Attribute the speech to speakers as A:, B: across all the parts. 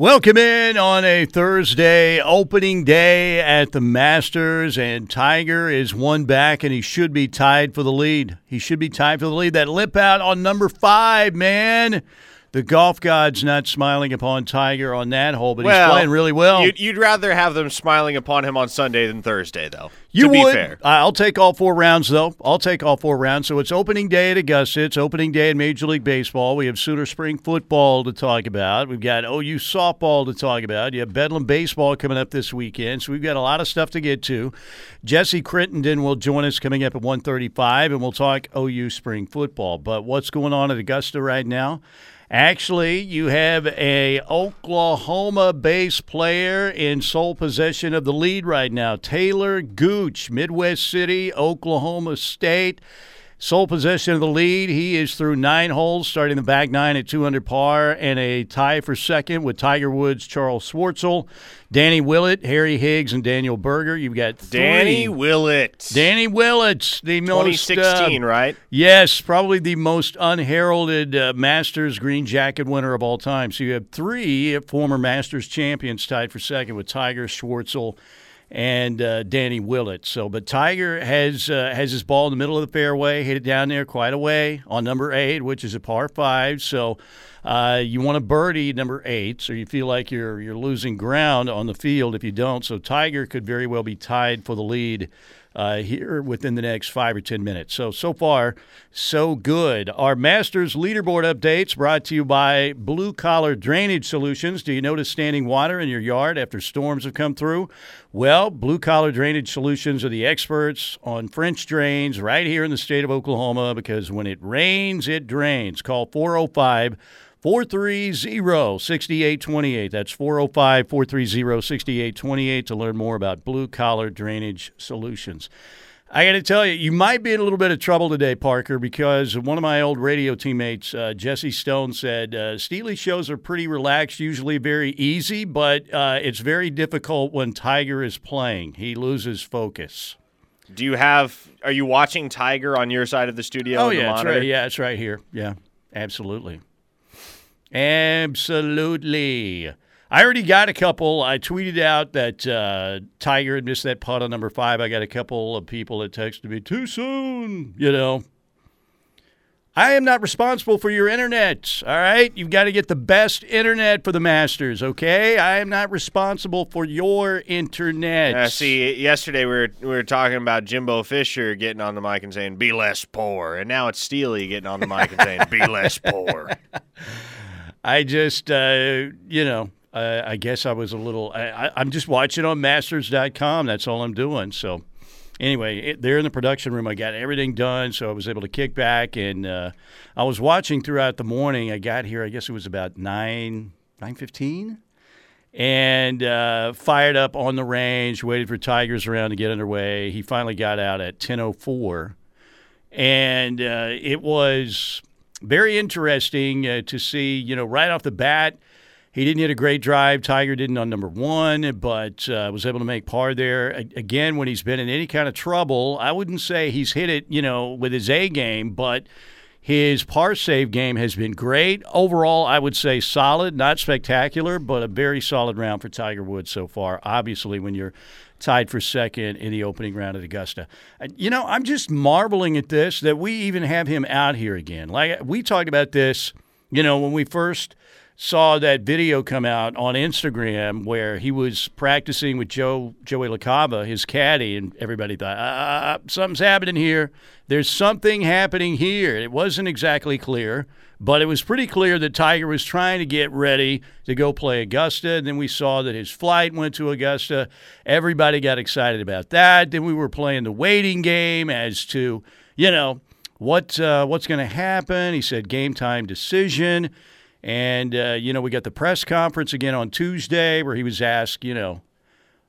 A: Welcome in on a Thursday opening day at the Masters, and Tiger is one back, and he should be tied for the lead. He should be tied for the lead. That lip out on number five, man. The golf god's not smiling upon Tiger on that hole, but
B: Well,
A: he's playing really well.
B: You'd, you'd rather have them smiling upon him on Sunday than Thursday, though.
A: You
B: to be
A: would.
B: fair.
A: I'll take all four rounds, though. I'll take all four rounds. So it's opening day at Augusta. It's opening day in Major League Baseball. We have Sooner Spring football to talk about. We've got OU softball to talk about. You have Bedlam baseball coming up this weekend. So we've got a lot of stuff to get to. Jesse Crittenden will join us coming up at 135, and we'll talk OU spring football. But what's going on at Augusta right now? Actually, you have a Oklahoma-based player in sole possession of the lead right now. Talor Gooch, Midwest City, Oklahoma State. Sole possession of the lead. He is through nine holes, starting the back nine at 200 par, and a tie for second with Tiger Woods, Charles Schwartzel, Danny Willett, Harry Higgs, and Daniel Berger. You've got three.
B: Danny Willett.
A: Danny Willett, the most uh,
B: right?
A: Yes, probably the most unheralded uh, Masters green jacket winner of all time. So you have three former Masters champions tied for second with Tiger, Schwartzel, and uh, Danny Willett. So, but Tiger has uh, has his ball in the middle of the fairway, hit it down there quite a way on number eight, which is a par five. So. Uh, you want a birdie number eight, so you feel like you're you're losing ground on the field if you don't. So Tiger could very well be tied for the lead uh, here within the next five or ten minutes. So so far, so good. Our Masters leaderboard updates brought to you by Blue Collar Drainage Solutions. Do you notice standing water in your yard after storms have come through? Well, Blue Collar Drainage Solutions are the experts on French drains right here in the state of Oklahoma because when it rains, it drains. Call 405- 430 6828. That's 405 430 6828 to learn more about blue collar drainage solutions. I got to tell you, you might be in a little bit of trouble today, Parker, because one of my old radio teammates, uh, Jesse Stone, said uh, Steely's shows are pretty relaxed, usually very easy, but uh, it's very difficult when Tiger is playing. He loses focus.
B: Do you have? Are you watching Tiger on your side of the studio?
A: Oh
B: the
A: yeah, it's right. Yeah, it's right here. Yeah, absolutely, absolutely. I already got a couple. I tweeted out that uh, Tiger had missed that putt on number five. I got a couple of people that texted me too soon. You know, I am not responsible for your internet. All right, you've got to get the best internet for the Masters. Okay, I am not responsible for your internet.
B: Uh, see, yesterday we were we were talking about Jimbo Fisher getting on the mic and saying "Be less poor," and now it's Steely getting on the mic and saying "Be less poor."
A: I just, uh, you know, I guess I was a little. I, I'm just watching on Masters.com. That's all I'm doing. So, anyway, it, there in the production room, I got everything done, so I was able to kick back, and uh, I was watching throughout the morning. I got here. I guess it was about nine nine fifteen. And uh, fired up on the range, waited for Tigers around to get underway. He finally got out at 10:04, and uh, it was very interesting uh, to see, you know, right off the bat, he didn't hit a great drive. Tiger didn't on number one, but uh, was able to make par there. A- again, when he's been in any kind of trouble, I wouldn't say he's hit it, you know, with his A game, but his par save game has been great. Overall, I would say solid, not spectacular, but a very solid round for Tiger Woods so far. Obviously, when you're tied for second in the opening round at Augusta. You know, I'm just marveling at this that we even have him out here again. Like we talked about this, you know, when we first saw that video come out on Instagram where he was practicing with Joe Joey LaCava, his caddy, and everybody thought, uh, something's happening here. There's something happening here. It wasn't exactly clear, but it was pretty clear that Tiger was trying to get ready to go play Augusta. And then we saw that his flight went to Augusta. Everybody got excited about that. Then we were playing the waiting game as to, you know, what uh, what's going to happen. He said game time decision. And, uh, you know, we got the press conference again on Tuesday where he was asked, you know,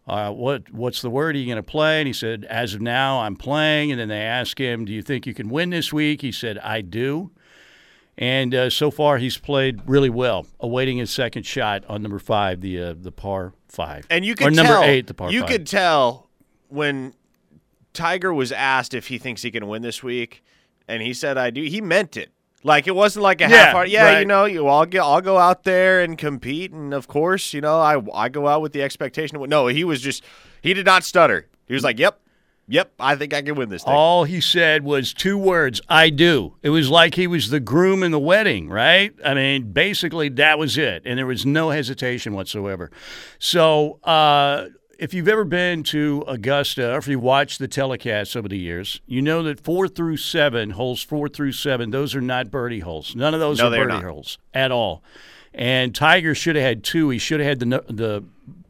A: uh, what what's the word are you going to play? And he said, as of now, I'm playing. And then they asked him, do you think you can win this week? He said, I do. And uh, so far, he's played really well, awaiting his second shot on number five, the uh, the par five,
B: And you could
A: or number
B: tell,
A: eight, the par
B: You
A: five.
B: could tell when Tiger was asked if he thinks he can win this week, and he said, "I do." He meant it. Like it wasn't like a
A: Yeah,
B: half-hearted. Yeah,
A: right.
B: you know, you I'll go, I'll go out there and compete, and of course, you know, I I go out with the expectation. Of, no, he was just he did not stutter. He was like, "Yep, yep, I think I can win this thing."
A: All he said was two words, I do. It was like he was the groom in the wedding, right? I mean, basically, that was it. And there was no hesitation whatsoever. So, uh, if you've ever been to Augusta or if you watched the telecasts over the years, you know that four through seven, holes four through seven, those are not birdie holes. None of those
B: No,
A: are birdie
B: not.
A: holes at all. And Tiger should have had two. He should have had the the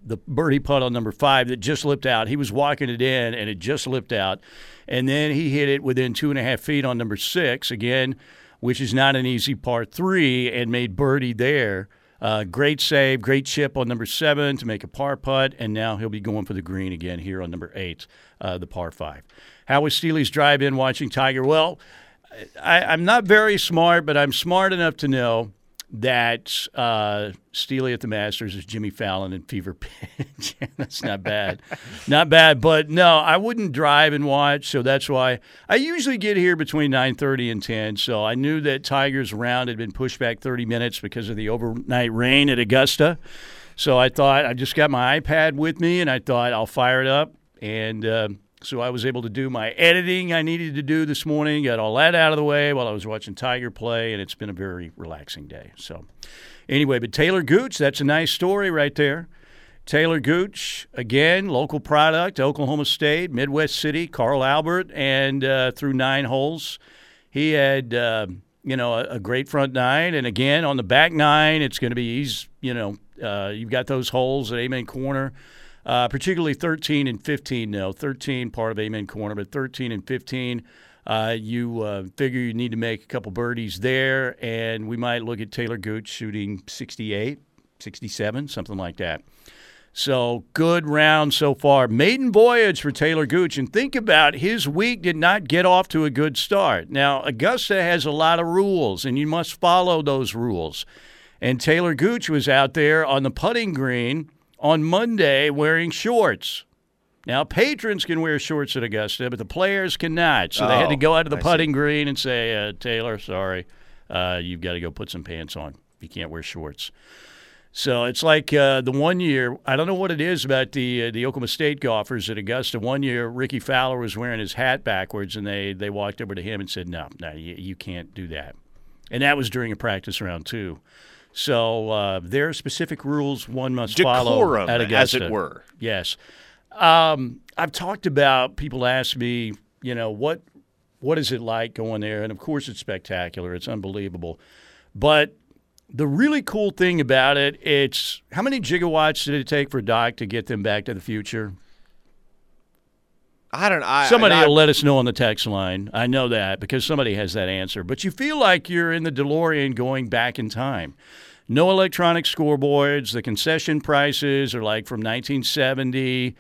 A: the birdie putt on number five that just lipped out. He was walking it in and it just lipped out. And then he hit it within two and a half feet on number six, again, which is not an easy par three, and made birdie there. Uh, great save, great chip on number seven to make a par putt, and now he'll be going for the green again here on number eight, uh, the par five. How was Steely's drive in watching Tiger? Well, I, I'm not very smart, but I'm smart enough to know that uh, Steely at the Masters is Jimmy Fallon and Fever Pitch. that's not bad. not bad. But no, I wouldn't drive and watch, so that's why I usually get here between 9.30 and 10. So I knew that Tiger's round had been pushed back 30 minutes because of the overnight rain at Augusta. So I thought I just got my iPad with me, and I thought I'll fire it up. And uh, so I was able to do my editing I needed to do this morning, got all that out of the way while I was watching Tiger play, and it's been a very relaxing day. So anyway, but Talor Gooch, that's a nice story right there. Talor Gooch, again, local product, Oklahoma State, Midwest City, Carl Albert, and uh, through nine holes, he had uh, you know a, a great front nine, and again on the back nine, it's going to be he's you know uh, you've got those holes at Amen Corner, uh, particularly 13 and 15. No, 13 part of Amen Corner, but 13 and 15. Uh, you uh, figure you need to make a couple birdies there, and we might look at Talor Gooch shooting 68, 67, something like that. So good round so far. Maiden voyage for Talor Gooch. And think about his week did not get off to a good start. Now, Augusta has a lot of rules, and you must follow those rules. And Talor Gooch was out there on the putting green on Monday wearing shorts. Now, patrons can wear shorts at Augusta, but the players cannot. So they had to
B: Oh,
A: go out to the
B: I see.
A: putting green and say, uh, Talor, sorry, uh, you've got to go put some pants on. You can't wear shorts. So it's like uh, the one year. I don't know what it is about the uh, the Oklahoma State golfers at Augusta. One year, Rickie Fowler was wearing his hat backwards, and they they walked over to him and said, "No, no, you, you can't do that." And that was during a practice round too. So uh, there are specific rules one must follow
B: Decorum,
A: at
B: as it were.
A: Yes. Um, I've talked about people ask me, you know, what what is it like going there? And of course, it's spectacular. It's unbelievable. But the really cool thing about it, it's how many gigawatts did it take for Doc to get them back to the future?
B: I don't. I,
A: Somebody
B: I,
A: will let us know on the text line. I know that because somebody has that answer. But you feel like you're in the DeLorean going back in time. No electronic scoreboards. The concession prices are like from 1970.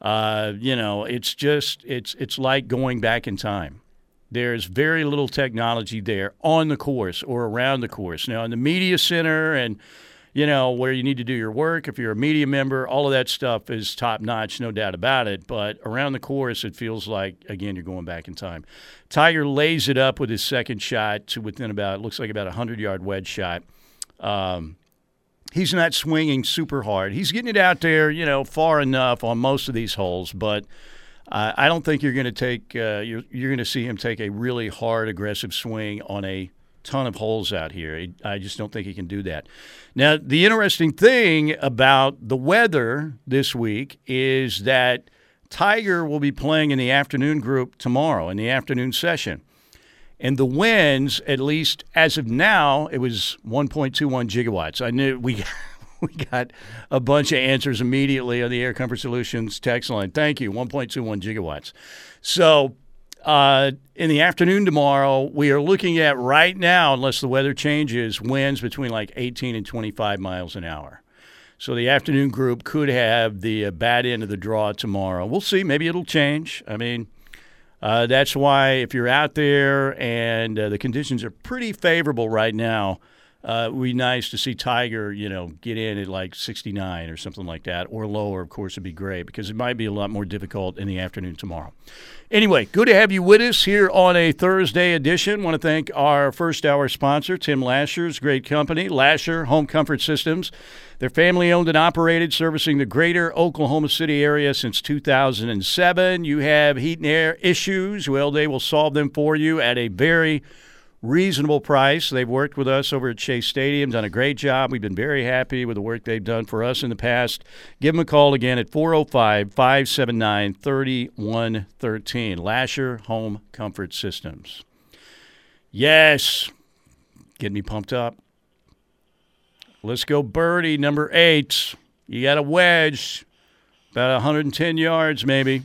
A: Uh, you know, it's just it's it's like going back in time. There's very little technology there on the course or around the course. Now, in the media center and you know, where you need to do your work. If you're a media member, all of that stuff is top notch, no doubt about it. But around the course, it feels like, again, you're going back in time. Tiger lays it up with his second shot to within about, looks like about a 100 yard wedge shot. Um, he's not swinging super hard. He's getting it out there, you know, far enough on most of these holes, but. Uh, I don't think you're going to take uh, you're, you're going to see him take a really hard, aggressive swing on a ton of holes out here. He- I just don't think he can do that. Now, the interesting thing about the weather this week is that Tiger will be playing in the afternoon group tomorrow in the afternoon session. And the winds, at least as of now, it was 1.21 gigawatts. I knew we we got a bunch of answers immediately on the Air Comfort Solutions text line. Thank you, 1.21 gigawatts. So uh, in the afternoon tomorrow, we are looking at right now, unless the weather changes, winds between like 18 and 25 miles an hour. So the afternoon group could have the uh, bad end of the draw tomorrow. We'll see. Maybe it'll change. I mean, uh, that's why if you're out there and uh, the conditions are pretty favorable right now, uh, it would be nice to see Tiger, you know, get in at like 69 or something like that, or lower. Of course, would be great because it might be a lot more difficult in the afternoon tomorrow. Anyway, good to have you with us here on a Thursday edition. Want to thank our first hour sponsor, Tim Lasher's great company, Lasher Home Comfort Systems. They're family owned and operated, servicing the greater Oklahoma City area since 2007. You have heat and air issues, well, they will solve them for you at a very reasonable price. They've worked with us over at Chase Stadium, done a great job. We've been very happy with the work they've done for us in the past. Give them a call again at 405 579 3113. Lasher Home Comfort Systems. Yes, get me pumped up. Let's go birdie number eight. You got a wedge, about 110 yards maybe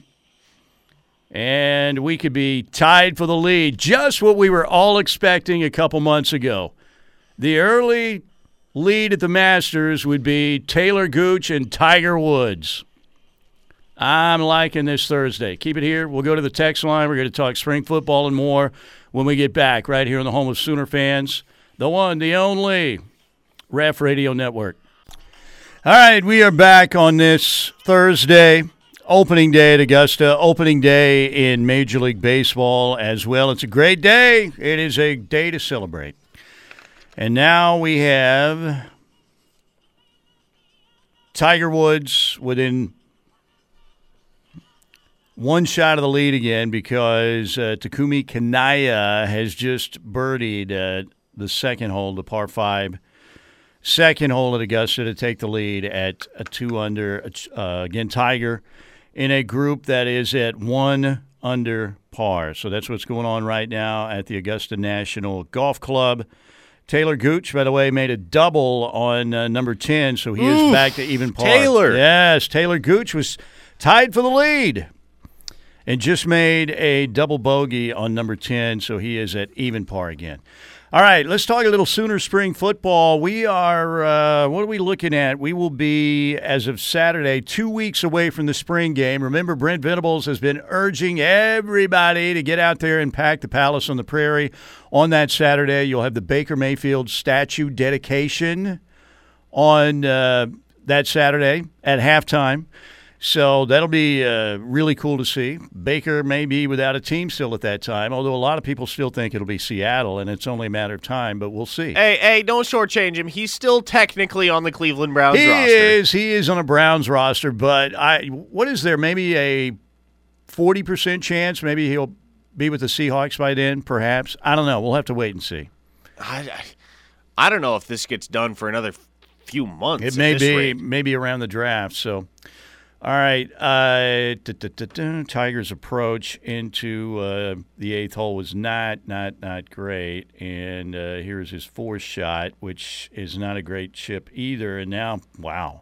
A: and we could be tied for the lead. Just what we were all expecting a couple months ago. The early lead at the Masters would be Talor Gooch and Tiger Woods. I'm liking this Thursday. Keep it here. We'll go to the text line. We're going to talk spring football and more when we get back right here in the home of Sooner fans. The one, the only Ref Radio Network. All right, we are back on this Thursday opening day at Augusta, opening day in Major League Baseball as well. It's a great day. It is a day to celebrate. And now we have Tiger Woods within one shot of the lead again because uh, Takumi Kanaya has just birdied uh, the second hole, the par five second hole at Augusta to take the lead at a two under. Uh, again, Tiger in a group that is at one under par. So that's what's going on right now at the Augusta National Golf Club. Talor Gooch, by the way, made a double on uh, number 10, so he Oof, is back to even par.
B: Talor.
A: Yes, Talor Gooch was tied for the lead and just made a double bogey on number 10, so he is at even par again. All right, let's talk a little Sooner Spring football. We are, uh, what are we looking at? We will be, as of Saturday, two weeks away from the spring game. Remember, Brent Venables has been urging everybody to get out there and pack the Palace on the Prairie. On that Saturday, you'll have the Baker Mayfield statue dedication on uh, that Saturday at halftime. So that'll be uh, really cool to see. Baker may be without a team still at that time, although a lot of people still think it'll be Seattle, and it's only a matter of time. But we'll see.
B: Hey, hey, don't shortchange him. He's still technically on the Cleveland Browns
A: he
B: roster.
A: He is. He is on a Browns roster. But I, what is there? Maybe a forty percent chance. Maybe he'll be with the Seahawks by then. Perhaps. I don't know. We'll have to wait and see.
B: I, I, I don't know if this gets done for another few months.
A: It may be
B: rate.
A: maybe around the draft. So. All right. Uh, Tiger's approach into uh, the eighth hole was not, not, not great. And uh, here's his fourth shot, which is not a great chip either. And now, wow,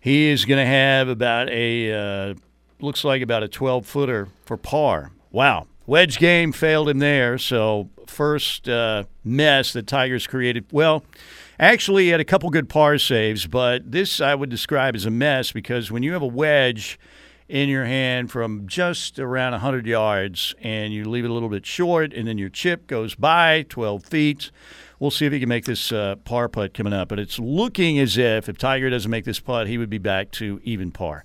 A: he is going to have about a looks like about a 12 footer for par. Wow. Wedge game failed him there. So first uh, mess that Tigers created. Well. Actually, had a couple good par saves, but this I would describe as a mess because when you have a wedge in your hand from just around 100 yards and you leave it a little bit short and then your chip goes by 12 feet, we'll see if he can make this uh, par putt coming up. But it's looking as if if Tiger doesn't make this putt, he would be back to even par.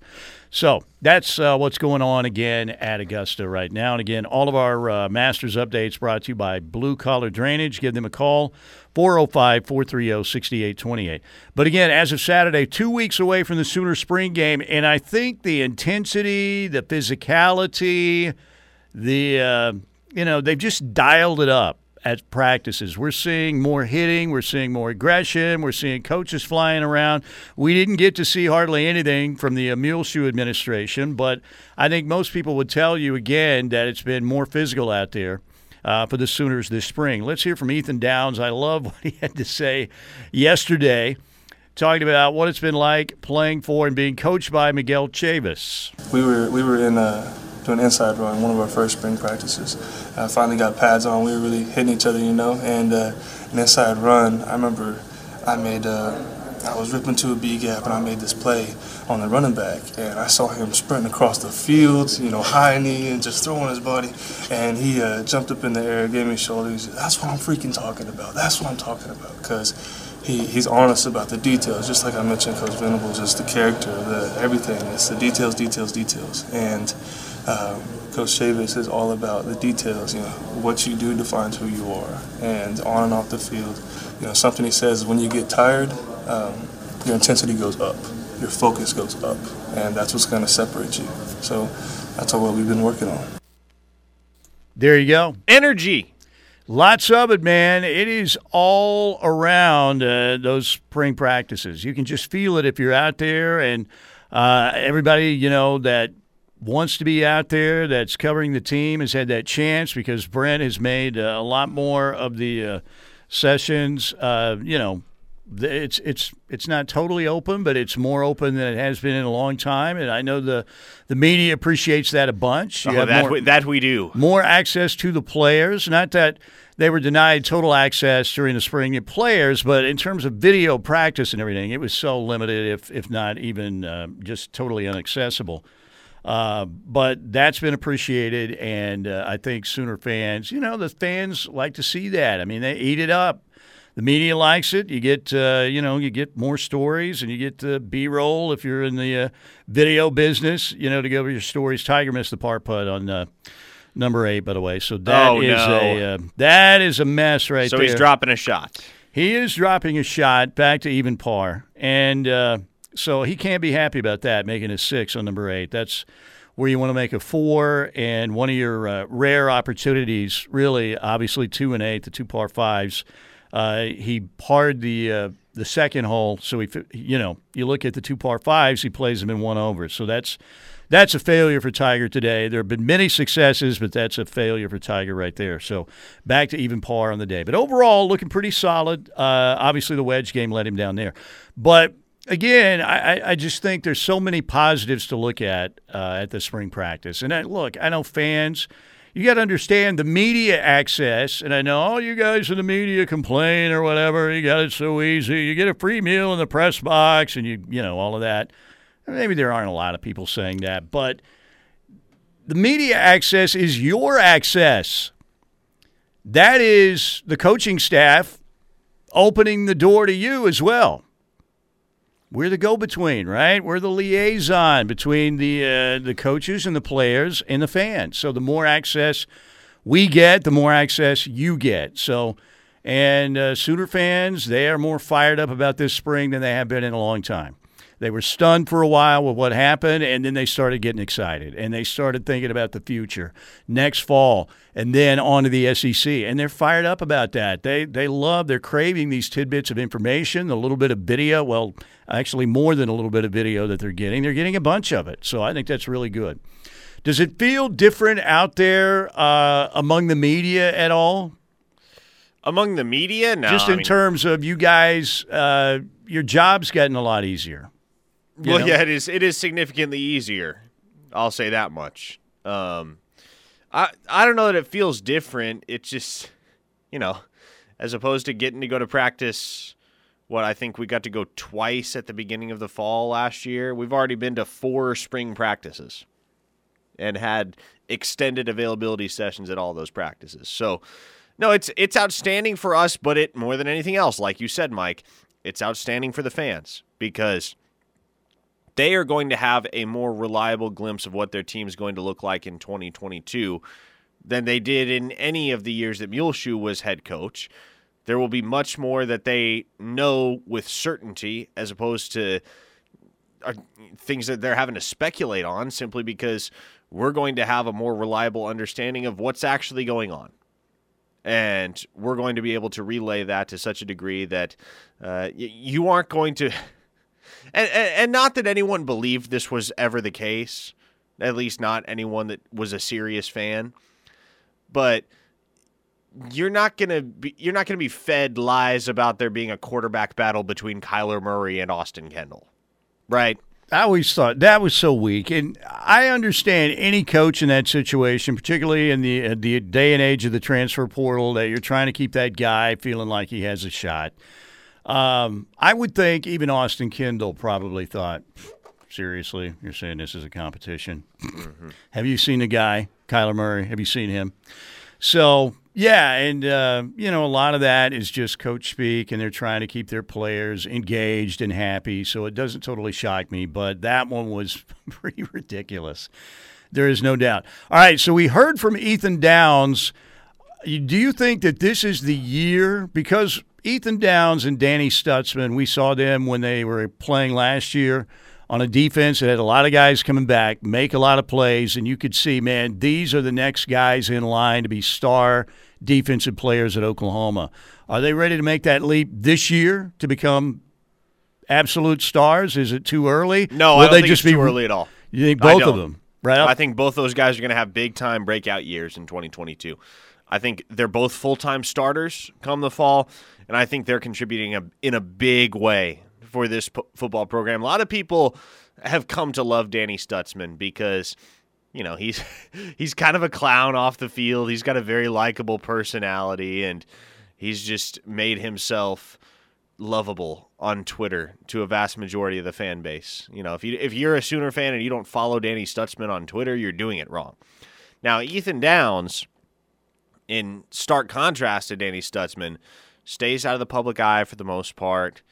A: So that's uh, what's going on again at Augusta right now. And again, all of our uh, Masters updates brought to you by Blue Collar Drainage. Give them a call, 405 430 6828. But again, as of Saturday, two weeks away from the Sooner Spring game, and I think the intensity, the physicality, the, uh, you know, they've just dialed it up at practices. We're seeing more hitting, we're seeing more aggression, we're seeing coaches flying around. We didn't get to see hardly anything from the Muleshoe administration, but I think most people would tell you again that it's been more physical out there. Uh, for the Sooners this spring. Let's hear from Ethan Downs. I love what he had to say yesterday, talking about what it's been like playing for and being coached by Miguel Chavis.
C: We were we were in a doing inside run, one of our first spring practices. I finally got pads on. We were really hitting each other, you know. And uh, an inside run, I remember I made uh, I was ripping to a B gap and I made this play on the running back and I saw him sprinting across the field, you know, high knee and just throwing his body. And he uh, jumped up in the air, gave me a shoulder. "That's what I'm freaking talking about. That's what I'm talking about." Because he, he's honest about the details, just like I mentioned, Coach Venables, just the character, the everything. It's the details, details, details. And um, Coach Chavis is all about the details. You know, what you do defines who you are, and on and off the field. You know, something he says when you get tired, um, your intensity goes up, your focus goes up, and that's what's going to separate you. So that's all what we've been working on.
A: There you go.
B: Energy.
A: Lots of it, man. It is all around uh, those spring practices. You can just feel it if you're out there, and uh, everybody, you know, that wants to be out there, that's covering the team, has had that chance because Brent has made uh, a lot more of the uh, sessions. Uh, you know, it's it's it's not totally open, but it's more open than it has been in a long time, and I know the the media appreciates that a bunch.
B: You oh, that more, we, that we do
A: more access to the players. Not that they were denied total access during the spring players, but in terms of video practice and everything, it was so limited, if if not even uh, just totally inaccessible. Uh, but that's been appreciated, and uh, I think Sooner fans, you know, the fans like to see that. I mean, they eat it up the media likes it. You get, uh, you know, you get more stories, and you get the B-roll if you're in the uh, video business. You know, to go over your stories. Tiger missed the par putt on uh, number eight, by the way. So that
B: oh,
A: is
B: no.
A: a uh, that is a mess right
B: so
A: there.
B: So he's dropping a shot.
A: He is dropping a shot back to even par, and uh, so he can't be happy about that, making a six on number eight. That's where you want to make a four, and one of your uh, rare opportunities, really, obviously two and eight, the two par fives uh, he parred the uh, the second hole, so he you know you look at the two par fives, he plays them in one over. So that's that's a failure for Tiger today. There have been many successes, but that's a failure for Tiger right there. So back to even par on the day. But overall, looking pretty solid. Uh, obviously, the wedge game let him down there, but again, I, I just think there's so many positives to look at uh, at the spring practice. And I, look, I know fans you got to understand the media access. And I know all you guys in the media complain or whatever. You got it so easy. You get a free meal in the press box, and you you know all of that. Maybe there aren't a lot of people saying that, but the media access is your access. That is the coaching staff opening the door to you as well. We're the go-between, right? We're the liaison between the uh, the coaches and the players and the fans. So the more access we get, the more access you get. So, and uh, Sooner fans, they are more fired up about this spring than they have been in a long time. They were stunned for a while with what happened, and then they started getting excited and they started thinking about the future next fall and then on to the SEC. And they're fired up about that. They, they love, they're craving these tidbits of information, a little bit of video. Well, actually, more than a little bit of video that they're getting. They're getting a bunch of it. So I think that's really good. Does it feel different out there uh, among the media at all?
B: Among the media, no.
A: Just in
B: I mean,
A: terms of you guys, uh, your job's getting a lot easier.
B: Well, know? yeah, it is. It is significantly easier. I'll say that much. Um, I I don't know that it feels different. It's just, you know, as opposed to getting to go to practice. What I think we got to go twice at the beginning of the fall last year. We've already been to four spring practices, and had extended availability sessions at all those practices. So, no, it's it's outstanding for us, but it more than anything else, like you said, Mike, it's outstanding for the fans because they are going to have a more reliable glimpse of what their team is going to look like in 2022 than they did in any of the years that Muleshoe was head coach. There will be much more that they know with certainty as opposed to uh, things that they're having to speculate on simply because we're going to have a more reliable understanding of what's actually going on. And we're going to be able to relay that to such a degree that uh, you aren't going to and, and, and not that anyone believed this was ever the case, at least not anyone that was a serious fan, but you're not gonna be you're not gonna be fed lies about there being a quarterback battle between Kyler Murray and Austin Kendall, right?
A: I always thought that was so weak, and I understand any coach in that situation, particularly in the uh, the day and age of the transfer portal, that you're trying to keep that guy feeling like he has a shot. Um, I would think even Austin Kendall probably thought, seriously, you're saying this is a competition. Have you seen the guy, Kyler Murray? Have you seen him? So yeah, and uh, you know a lot of that is just coach speak, and they're trying to keep their players engaged and happy. So it doesn't totally shock me, but that one was pretty ridiculous. There is no doubt. All right, so we heard from Ethan Downs. Do you think that this is the year because Ethan Downs and Danny Stutsman, we saw them when they were playing last year on a defense that had a lot of guys coming back, make a lot of plays, and you could see, man, these are the next guys in line to be star defensive players at Oklahoma. Are they ready to make that leap this year to become absolute stars? Is it too early?
B: No,
A: Will
B: I don't
A: they
B: think
A: just
B: it's too
A: be
B: early at all.
A: You think both of them? Right?
B: I think both those guys are going to have big time breakout years in 2022. I think they're both full time starters come the fall, and I think they're contributing a, in a big way for this football program. A lot of people have come to love Danny Stutsman because you know he's he's kind of a clown off the field. He's got a very likable personality, and he's just made himself lovable on Twitter to a vast majority of the fan base. You know, if you if you're a Sooner fan and you don't follow Danny Stutsman on Twitter, you're doing it wrong. Now, Ethan Downs, in stark contrast to Danny Stutsman, stays out of the public eye for the most part.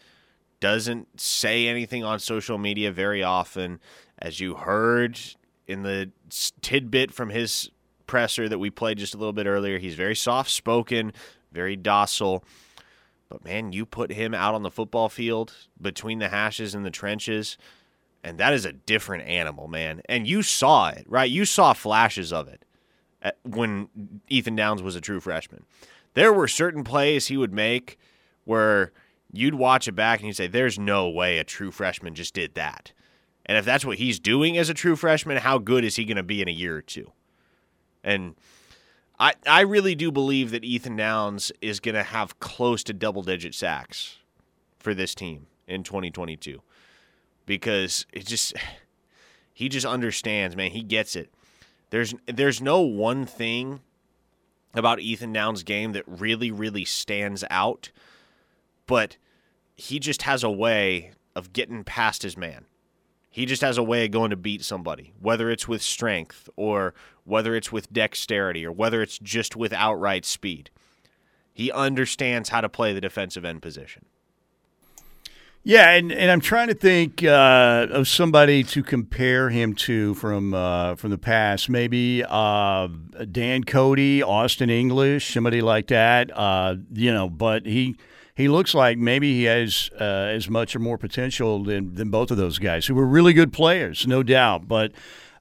B: Doesn't say anything on social media very often, as you heard in the tidbit from his presser that we played just a little bit earlier. He's very soft spoken, very docile. But man, you put him out on the football field between the hashes and the trenches, and that is a different animal, man. And you saw it, right? You saw flashes of it eh, when Ethan Downs was a true freshman. There were certain plays he would make where you'd watch it back and you'd say, "There's no way a true freshman just did that." And if that's what he's doing as a true freshman, how good is he going to be in a year or two? And I, I really do believe that Ethan Downs is going to have close to double digit sacks for this team in 2022 because it just he just understands, man. He gets it. There's there's no one thing about Ethan Downs' game that really really stands out, but he just has a way of getting past his man. He just has a way of going to beat somebody, whether it's with strength or whether it's with dexterity or whether it's just with outright speed. He understands how to play the defensive end position.
A: Yeah, and, and I'm trying to think uh, of somebody to compare him to from uh, from the past. Maybe uh, Dan Cody, Austin English, somebody like that. Uh, you know, but he he looks like maybe he has uh, as much or more potential than than both of those guys, who were really good players, no doubt. But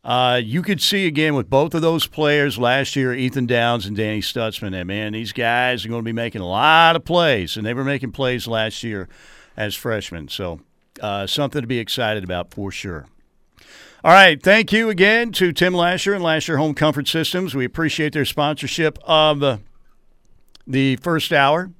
A: uh, you could see again with both of those players last year, Ethan Downs and Danny Stutsman. That man, these guys are going to be making a lot of plays, and they were making plays last year as freshmen. So uh, something to be excited about for sure. All right. Thank you again to Tim Lasher and Lasher Home Comfort Systems. We appreciate their sponsorship of the first hour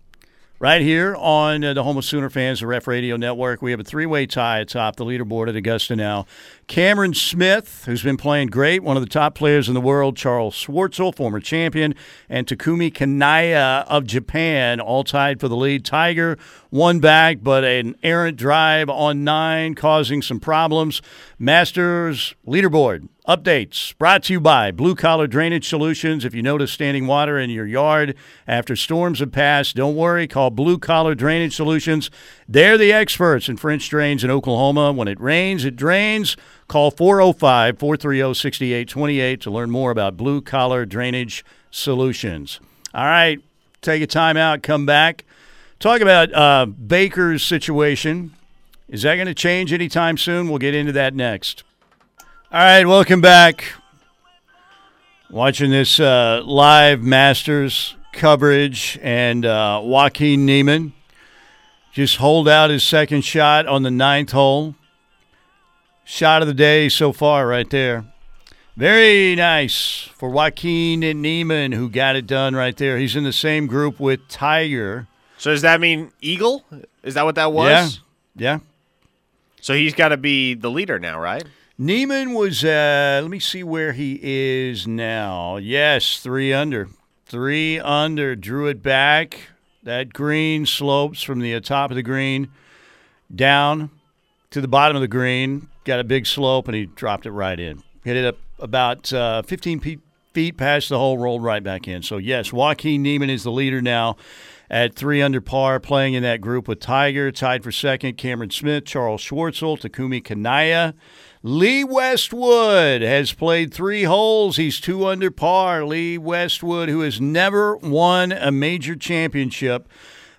A: right here on uh, the Home of Sooner Fans, the Ref Radio Network. We have a three way tie atop the leaderboard at Augusta now. Cameron Smith, who's been playing great, one of the top players in the world, Charles Schwartzel, former champion, and Takumi Kanaya of Japan, all tied for the lead. Tiger one back, but an errant drive on nine, causing some problems. Masters leaderboard updates brought to you by Blue Collar Drainage Solutions. If you notice standing water in your yard after storms have passed, don't worry. Call Blue Collar Drainage Solutions. They're the experts in French drains in Oklahoma. When it rains, it drains. Call 405 430 6828 to learn more about Blue Collar Drainage Solutions. All right, take a time out, come back. Talk about uh, Baker's situation. Is that going to change anytime soon? We'll get into that next. All right, welcome back. Watching this uh, live Masters coverage, and uh, Joaquin Niemann just hold out his second shot on the ninth hole. Shot of the day so far, right there. Very nice for Joaquin Niemann, who got it done right there. He's in the same group with Tiger.
B: So does that mean Eagle? Is that what that was?
A: Yeah, yeah.
B: So he's got to be the leader now, right?
A: Niemann was, uh, let me see where he is now. Yes, three under. Three under. Drew it back. That green slopes from the top of the green down to the bottom of the green. Got a big slope, and he dropped it right in. Hit it up about uh, 15 feet, feet past the hole, rolled right back in. So, yes, Joaquin Niemann is the leader now at three under par, playing in that group with Tiger, tied for second, Cameron Smith, Charles Schwartzel, Takumi Kanaya. Lee Westwood has played three holes. He's two under par. Lee Westwood, who has never won a major championship,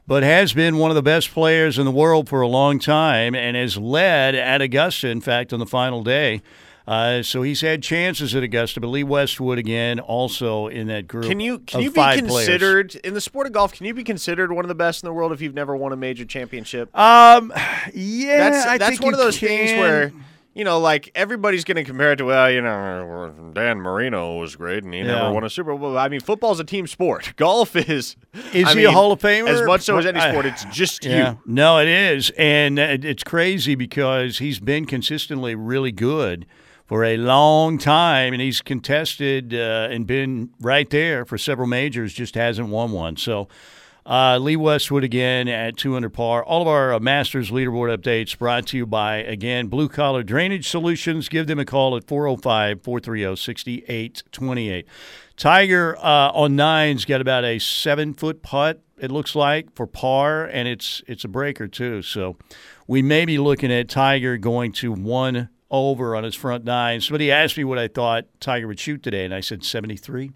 A: but has been one of the best players in the world for a long time and has led at Augusta, in fact, on the final day. Uh, so he's had chances at Augusta, but Lee Westwood again also in that group.
B: Can you can you be
A: five players.
B: considered in the sport of golf? Can you be considered one of the best in the world if you've never won a major championship?
A: Um, yeah,
B: that's
A: I
B: that's one of those things where you know, like everybody's going to compare it to well, you know, Dan Marino was great and he
A: Yeah.
B: never won a Super Bowl. I mean, football's a team sport. Golf is
A: Is
B: I
A: he a Hall of Famer?
B: As much so as any sport, it's just
A: Yeah,
B: you.
A: no, it is, and it's crazy because he's been consistently really good for a long time, and he's contested uh, and been right there for several majors, just hasn't won one. So. Uh, Lee Westwood again at 200 par. All of our uh, Masters leaderboard updates brought to you by, again, Blue Collar Drainage Solutions. Give them a call at 405 430 6828. Tiger uh, on nine's got about a seven foot putt, it looks like, for par, and it's it's a breaker, too. So we may be looking at Tiger going to one over on his front nine. Somebody asked me what I thought Tiger would shoot today, and I said 73.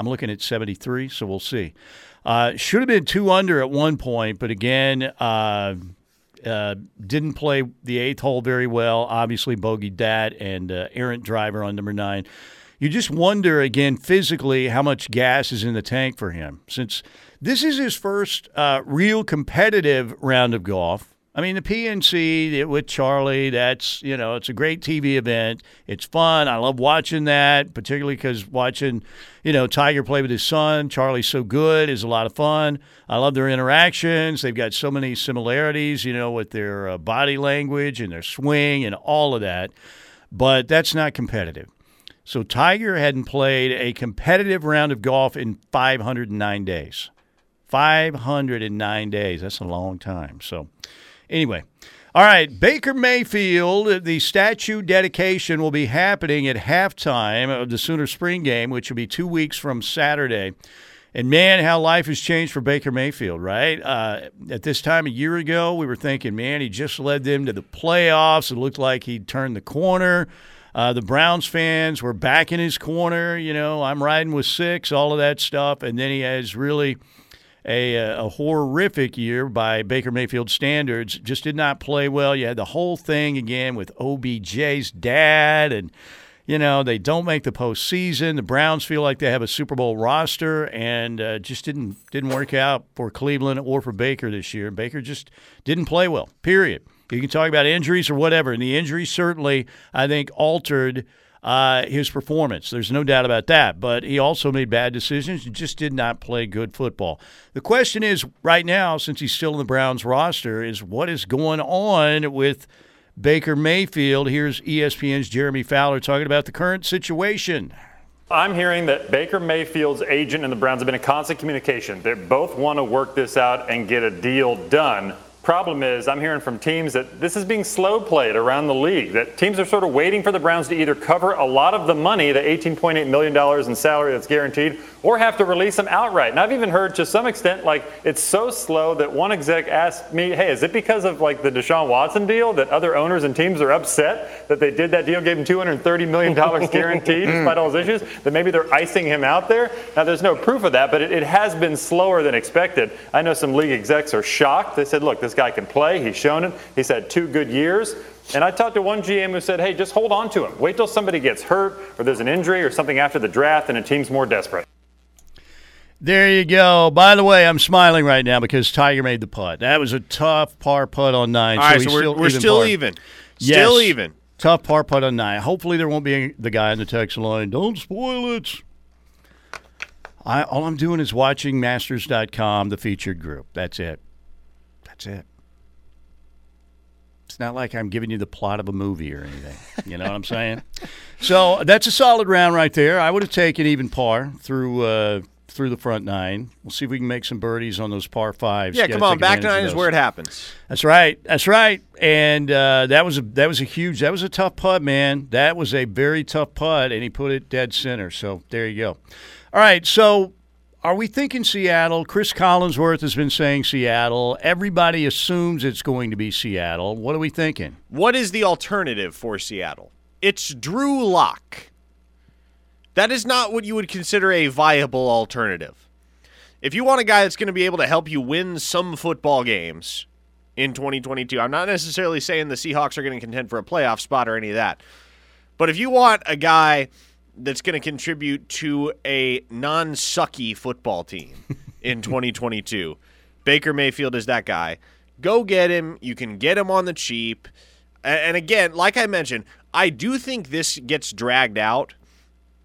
A: I'm looking at 73, so we'll see. Uh, should have been two under at one point, but again, uh, uh, didn't play the eighth hole very well. Obviously, bogeyed that and uh, errant driver on number nine. You just wonder again physically how much gas is in the tank for him since this is his first uh, real competitive round of golf. I mean, the PNC with Charlie, that's, you know, it's a great TV event. It's fun. I love watching that, particularly because watching, you know, Tiger play with his son. Charlie's so good, is a lot of fun. I love their interactions. They've got so many similarities, you know, with their uh, body language and their swing and all of that. But that's not competitive. So Tiger hadn't played a competitive round of golf in 509 days. 509 days. That's a long time. So, anyway. All right, Baker Mayfield, the statue dedication will be happening at halftime of the Sooner Spring game, which will be two weeks from Saturday. And man, how life has changed for Baker Mayfield, right? Uh, at this time a year ago, we were thinking, man, he just led them to the playoffs. It looked like he'd turned the corner. Uh, the Browns fans were back in his corner. You know, I'm riding with six, all of that stuff. And then he has really a, a horrific year by Baker Mayfield standards. Just did not play well. You had the whole thing again with OBJ's dad, and you know they don't make the postseason. The Browns feel like they have a Super Bowl roster, and uh, just didn't didn't work out for Cleveland or for Baker this year. Baker just didn't play well. Period. You can talk about injuries or whatever, and the injuries certainly I think altered uh, his performance. There's no doubt about that. But he also made bad decisions and just did not play good football. The question is right now, since he's still in the Browns roster, is what is going on with Baker Mayfield? Here's ESPN's Jeremy Fowler talking about the current situation.
D: I'm hearing that Baker Mayfield's agent and the Browns have been in constant communication. They both want to work this out and get a deal done. Problem is, I'm hearing from teams that this is being slow played around the league, that teams are sort of waiting for the Browns to either cover a lot of the money, the $18.8 million in salary that's guaranteed, or have to release them outright. And I've even heard to some extent, like, it's so slow that one exec asked me, hey, is it because of like the Deshaun Watson deal that other owners and teams are upset that they did that deal, gave him $230 million guaranteed mm. despite all his issues, that maybe they're icing him out there? Now, there's no proof of that, but it, it has been slower than expected. I know some league execs are shocked. They said, look, this guy can play. He's shown it. He's had two good years. And I talked to one GM who said, hey, just hold on to him. Wait till somebody gets hurt or there's an injury or something after the draft and a team's more desperate.
A: There you go. By the way, I'm smiling right now because Tiger made the putt. That was a tough par putt on nine.
B: All right,
A: he's
B: so we're, we're
A: even
B: still
A: par.
B: even.
A: Yes.
B: Still even.
A: Tough par putt on nine. Hopefully, there won't be the guy in the text line. Don't spoil it. I, all I'm doing is watching Masters.com, the featured group. That's it. That's it. It's not like I'm giving you the plot of a movie or anything. You know what I'm saying? So that's a solid round right there. I would have taken even par through uh, through the front nine. We'll see if we can make some birdies on those par fives.
B: Yeah,
A: Gotta
B: come on. Back nine is where it happens.
A: That's right. That's right. And uh, that was a that was a huge that was a tough putt, man. That was a very tough putt, and he put it dead center. So there you go. All right. So are we thinking Seattle? Cris Collinsworth has been saying Seattle. Everybody assumes it's going to be Seattle. What are we thinking?
B: What is the alternative for Seattle? It's Drew Lock. That is not what you would consider a viable alternative. If you want a guy that's going to be able to help you win some football games in 2022, I'm not necessarily saying the Seahawks are going to contend for a playoff spot or any of that. But if you want a guy that's going to contribute to a non sucky football team in 2022, Baker Mayfield is that guy. Go get him. You can get him on the cheap. And again, like I mentioned, I do think this gets dragged out,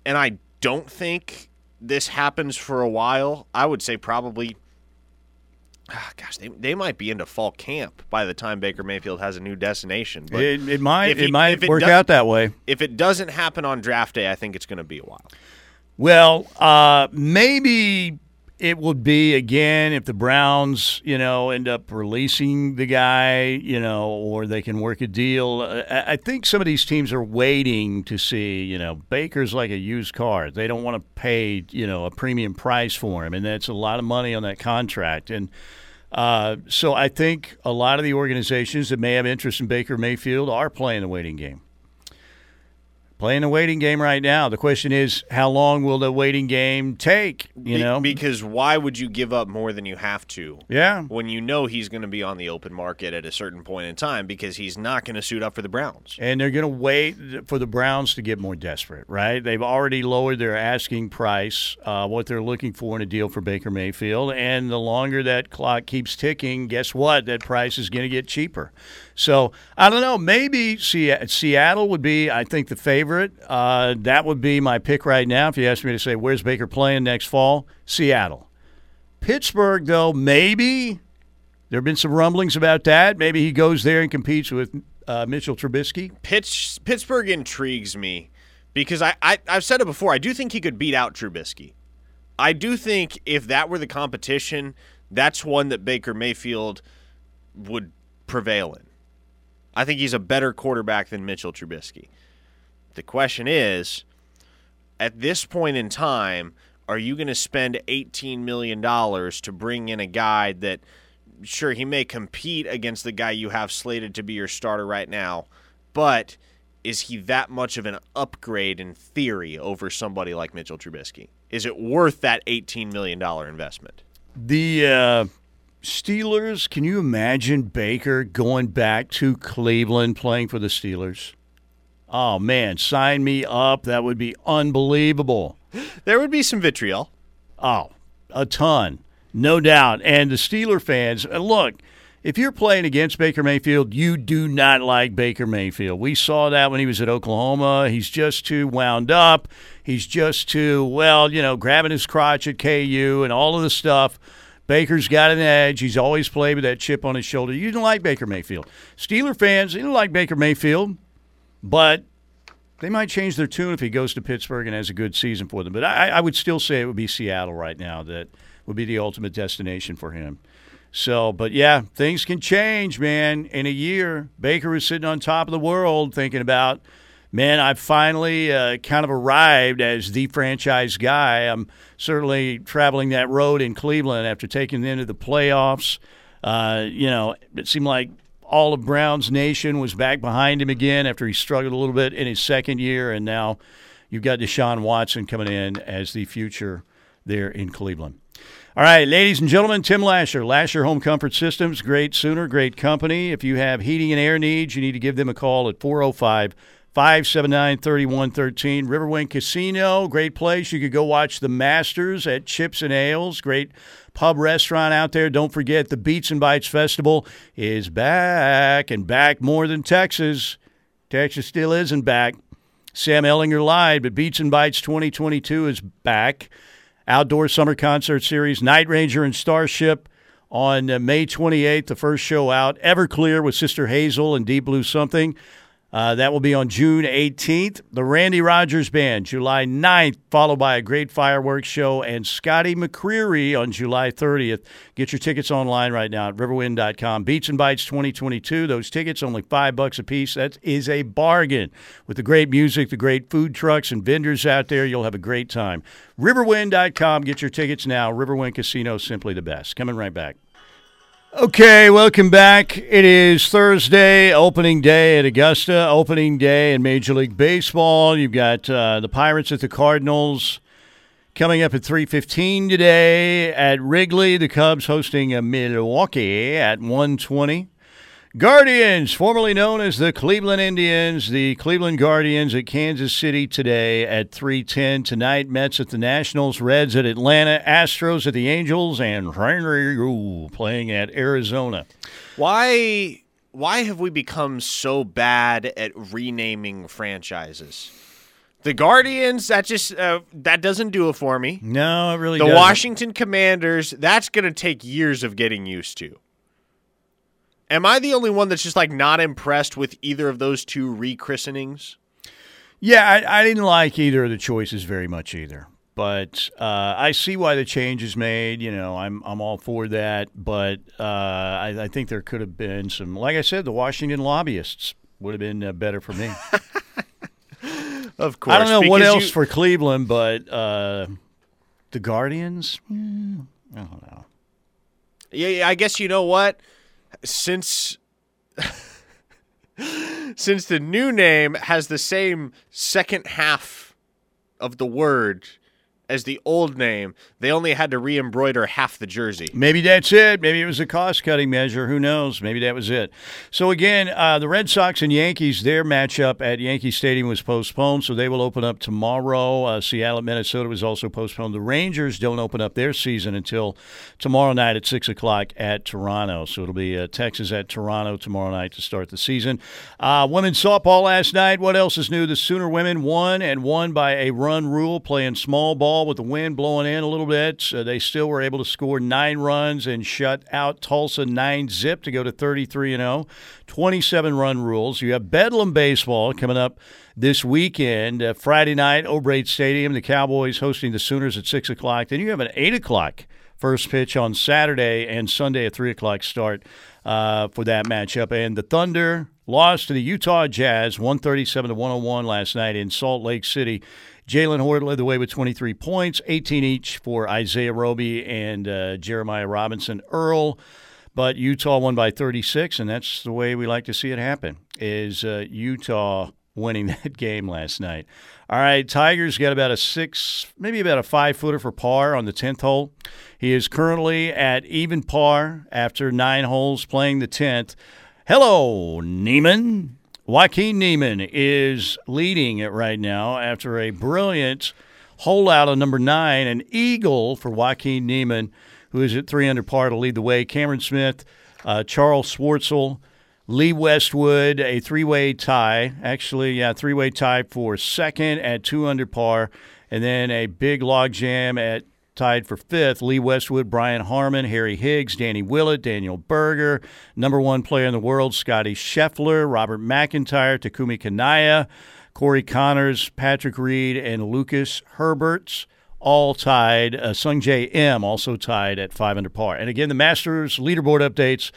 B: and I don't think this happens for a while. I would say probably, ah, gosh, they, they might be into fall camp by the time Baker Mayfield has a new destination. But
A: it, it might
B: if
A: it might
B: it
A: work
B: does-
A: out that way.
B: if it doesn't happen on draft day, I think it's going to be a while.
A: Well, uh, maybe it would be again if the Browns, you know, end up releasing the guy, you know, or they can work a deal. Uh, I think some of these teams are waiting to see, you know, Baker's like a used car. They don't want to pay, you know, a premium price for him, and that's a lot of money on that contract. And uh, so I think a lot of the organizations that may have interest in Baker Mayfield are playing the waiting game playing a waiting game right now. The question is, how long will the waiting game take? You
B: Be-
A: know,
B: because why would you give up more than you have to
A: yeah,
B: when you know he's going to be on the open market at a certain point in time because he's not going to suit up for the Browns?
A: and they're going to wait for the Browns to get more desperate, right? They've already lowered their asking price, uh, what they're looking for in a deal for Baker Mayfield, and the longer that clock keeps ticking, guess what? That price is going to get cheaper. So I don't know. Maybe Se- Seattle would be, I think, the favorite. Uh, that would be my pick right now. If you ask me to say where's Baker playing next fall, Seattle. Pittsburgh, though, maybe there have been some rumblings about that. Maybe he goes there and competes with uh, Mitchell Trubisky.
B: Pitch, Pittsburgh intrigues me because I, I, I've said it before. I do think he could beat out Trubisky. I do think if that were the competition, that's one that Baker Mayfield would prevail in. I think he's a better quarterback than Mitchell Trubisky. The question is, at this point in time, are you going to spend $18 million to bring in a guy that, sure, he may compete against the guy you have slated to be your starter right now, but is he that much of an upgrade in theory over somebody like Mitchell Trubisky? Is it worth that $18 million investment?
A: The uh, Steelers, can you imagine Baker going back to Cleveland playing for the Steelers? Oh, man, sign me up. That would be unbelievable.
B: There would be some vitriol.
A: Oh, a ton, no doubt. And the Steeler fans, uh, look, if you're playing against Baker Mayfield, you do not like Baker Mayfield. We saw that when he was at Oklahoma. He's just too wound up. He's just too, well, you know, grabbing his crotch at KU and all of the stuff. Baker's got an edge. He's always played with that chip on his shoulder. You didn't like Baker Mayfield. Steeler fans, you don't like Baker Mayfield, but they might change their tune if he goes to Pittsburgh and has a good season for them. But I, I would still say it would be Seattle right now that would be the ultimate destination for him. So, but yeah, things can change, man. In a year, Baker was sitting on top of the world thinking about, man, I've finally uh, kind of arrived as the franchise guy. I'm certainly traveling that road in Cleveland after taking them into the playoffs. Uh, you know, it seemed like all of Brown's nation was back behind him again after he struggled a little bit in his second year, and now you've got Deshaun Watson coming in as the future there in Cleveland. All right, ladies and gentlemen, Tim Lasher, Lasher Home Comfort Systems, great sooner, great company. If you have heating and air needs, you need to give them a call at 405 579 3113. Riverwind Casino, great place. You could go watch the Masters at Chips and Ales, great pub restaurant out there. Don't forget the Beats and Bites Festival is back and back more than Texas. Texas still isn't back. Sam Ehlinger lied, but Beats and Bites 2022 is back. Outdoor Summer Concert Series, Night Ranger and Starship on uh, May 28th, the first show out. Everclear with Sister Hazel and Deep Blue Something. Uh, that will be on June 18th. The Randy Rogers Band, July 9th, followed by a great fireworks show, and Scotty McCreery on July 30th. Get your tickets online right now at riverwind.com. Beats and Bites 2022. Those tickets only five bucks a piece. That is a bargain. With the great music, the great food trucks, and vendors out there, you'll have a great time. Riverwind.com. Get your tickets now. Riverwind Casino, simply the best. Coming right back. Okay, welcome back. It is Thursday, opening day at Augusta, opening day in Major League Baseball. You've got uh, the Pirates at the Cardinals coming up at 3.15 today at Wrigley. The Cubs hosting a Milwaukee at 120. Guardians, formerly known as the Cleveland Indians, the Cleveland Guardians at Kansas City today at 3:10 tonight. Mets at the Nationals, Reds at Atlanta, Astros at the Angels, and Henry playing at Arizona.
B: Why why have we become so bad at renaming franchises? The Guardians, that just uh, that doesn't do it for me.
A: No, it really.
B: The
A: doesn't.
B: The Washington Commanders, that's going to take years of getting used to. Am I the only one that's just like not impressed with either of those two rechristenings?
A: Yeah, I, I didn't like either of the choices very much either. But uh, I see why the change is made. You know, I'm I'm all for that. But uh, I, I think there could have been some, like I said, the Washington lobbyists would have been uh, better for me.
B: Of course.
A: I don't know what else
B: you-
A: for Cleveland, but uh, the Guardians. Hmm, I don't know.
B: Yeah, I guess you know what? Since since the new name has the same second half of the word as the old name, they only had to re-embroider half the jersey.
A: Maybe that's it. Maybe it was a cost cutting measure. Who knows? Maybe that was it. So, again, uh, the Red Sox and Yankees, their matchup at Yankee Stadium was postponed, so they will open up tomorrow. Uh, Seattle Minnesota was also postponed. The Rangers don't open up their season until tomorrow night at 6 o'clock at Toronto. So, it'll be uh, Texas at Toronto tomorrow night to start the season. Uh, women's softball last night. What else is new? The Sooner women won and won by a run rule, playing small ball with the wind blowing in a little bit. They still were able to score nine runs and shut out Tulsa nine zip to go to 33 and 0. 27 run rules. You have Bedlam baseball coming up this weekend, uh, Friday night, O'Brate Stadium. The Cowboys hosting the Sooners at six o'clock. Then you have an eight o'clock first pitch on Saturday and Sunday at three o'clock start uh, for that matchup. And the Thunder lost to the Utah Jazz 137 to 101 last night in Salt Lake City. Jaylen Hoard led the way with 23 points, 18 each for Isaiah Roby and uh, Jeremiah Robinson Earl. But Utah won by 36, and that's the way we like to see it happen. Is uh, Utah winning that game last night? All right, Tigers got about a six, maybe about a five footer for par on the 10th hole. He is currently at even par after nine holes, playing the 10th. Hello, Niemann. Joaquin Niemann is leading it right now after a brilliant hole out on number nine, an eagle for Joaquin Niemann, who is at three under par to lead the way. Cameron Smith, uh, Charles Schwartzel, Lee Westwood, a three-way tie. Actually, yeah, three-way tie for second at two under par, and then a big logjam at tied for fifth. Lee Westwood, Brian Harman, Harry Higgs, Danny Willett, Daniel Berger, number one player in the world, Scotty Scheffler, Robert MacIntyre, Takumi Kanaya, Corey Conners, Patrick Reed, and Lucas Herberts. All tied. Uh, Sungjae Im also tied at five under par. And again, the Masters leaderboard updates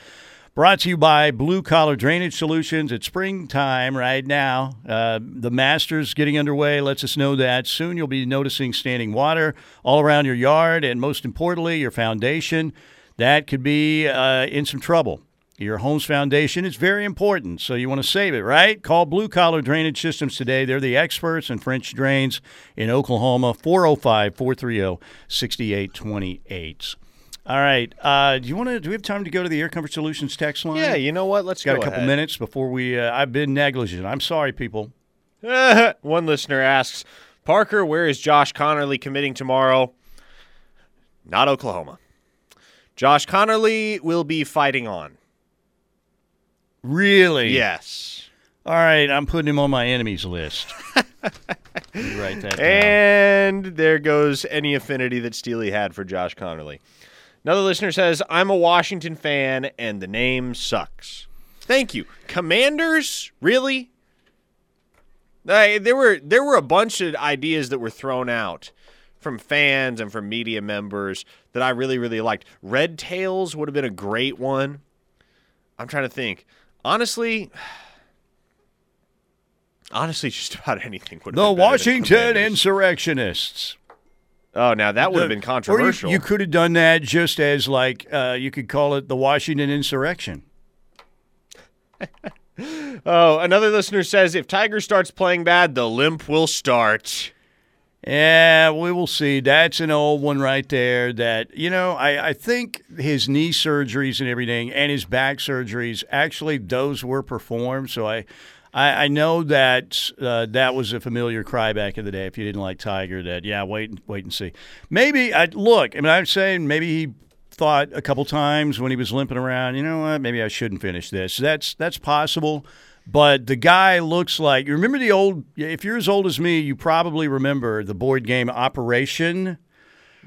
A: Brought to you by Blue Collar Drainage Solutions. It's springtime right now. Uh, the Masters getting underway lets us know that soon you'll be noticing standing water all around your yard, and most importantly, your foundation. That could be uh, in some trouble. Your home's foundation is very important, so you want to save it, right? Call Blue Collar Drainage Systems today. They're the experts in French drains in Oklahoma, 405 430 6828. All right. Uh, do you want to? Do we have time to go to the Air Comfort Solutions text line?
B: Yeah, you know what? Let's
A: got
B: go
A: a couple
B: ahead.
A: minutes before we. Uh, I've been negligent. I'm sorry, people.
B: One listener asks, Parker, where is Josh Conerly committing tomorrow? Not Oklahoma. Josh Conerly will be fighting on.
A: Really?
B: Yes.
A: All right. I'm putting him on my enemies list. Write that down.
B: And there goes any affinity that Steely had for Josh Conerly. Another listener says, I'm a Washington fan and the name sucks. Thank you. Commanders? Really? I, there were there were a bunch of ideas that were thrown out from fans and from media members that I really really liked. Red Tails would have been a great one. I'm trying to think. Honestly, honestly, just about anything would have
A: The Washington. Insurrectionists.
B: Oh, now that would have been
A: or you-
B: controversial.
A: You, could have done that just as like uh, you could call it the Washington Insurrection.
B: oh, another listener says if Tiger starts playing bad, the limp will start.
A: Yeah, we will see. That's an old one right there. That you know, I, I think his knee surgeries and everything, and his back surgeries, actually those were performed. So I, I, I know that uh, that was a familiar cry back in the day. If you didn't like Tiger, that yeah, wait, and wait and see. Maybe I look. I mean, I'm saying maybe he thought a couple times when he was limping around. You know what? Maybe I shouldn't finish this. That's that's possible. But the guy looks like you remember the old. If you're as old as me, you probably remember the board game Operation.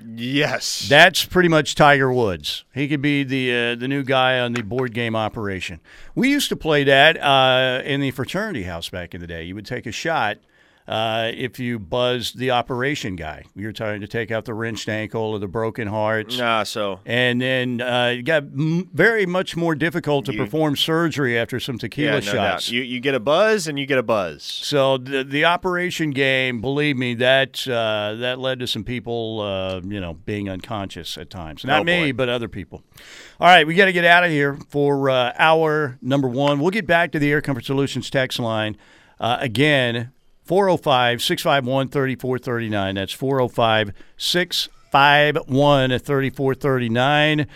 B: Yes.
A: That's pretty much Tiger Woods. He could be the uh, the new guy on the board game Operation. We used to play that uh, in the fraternity house back in the day. You would take a shot uh, if you buzzed the Operation guy. You're trying to take out the wrenched ankle or the broken heart.
B: nah, so
A: And then uh, it got m- very much more difficult to
B: You-
A: perform surgery after some tequila
B: yeah, no
A: shots.
B: doubt. You you get a buzz and you get a buzz.
A: So the the operation game, believe me, that uh, that led to some people, uh, you know, being unconscious at times. Not
B: Oh,
A: me,
B: boy.
A: but other people. All right, we got to get out of here for uh, hour number one. We'll get back to the Air Comfort Solutions text line uh, again. 405 651 3439. That's 405 651 3439.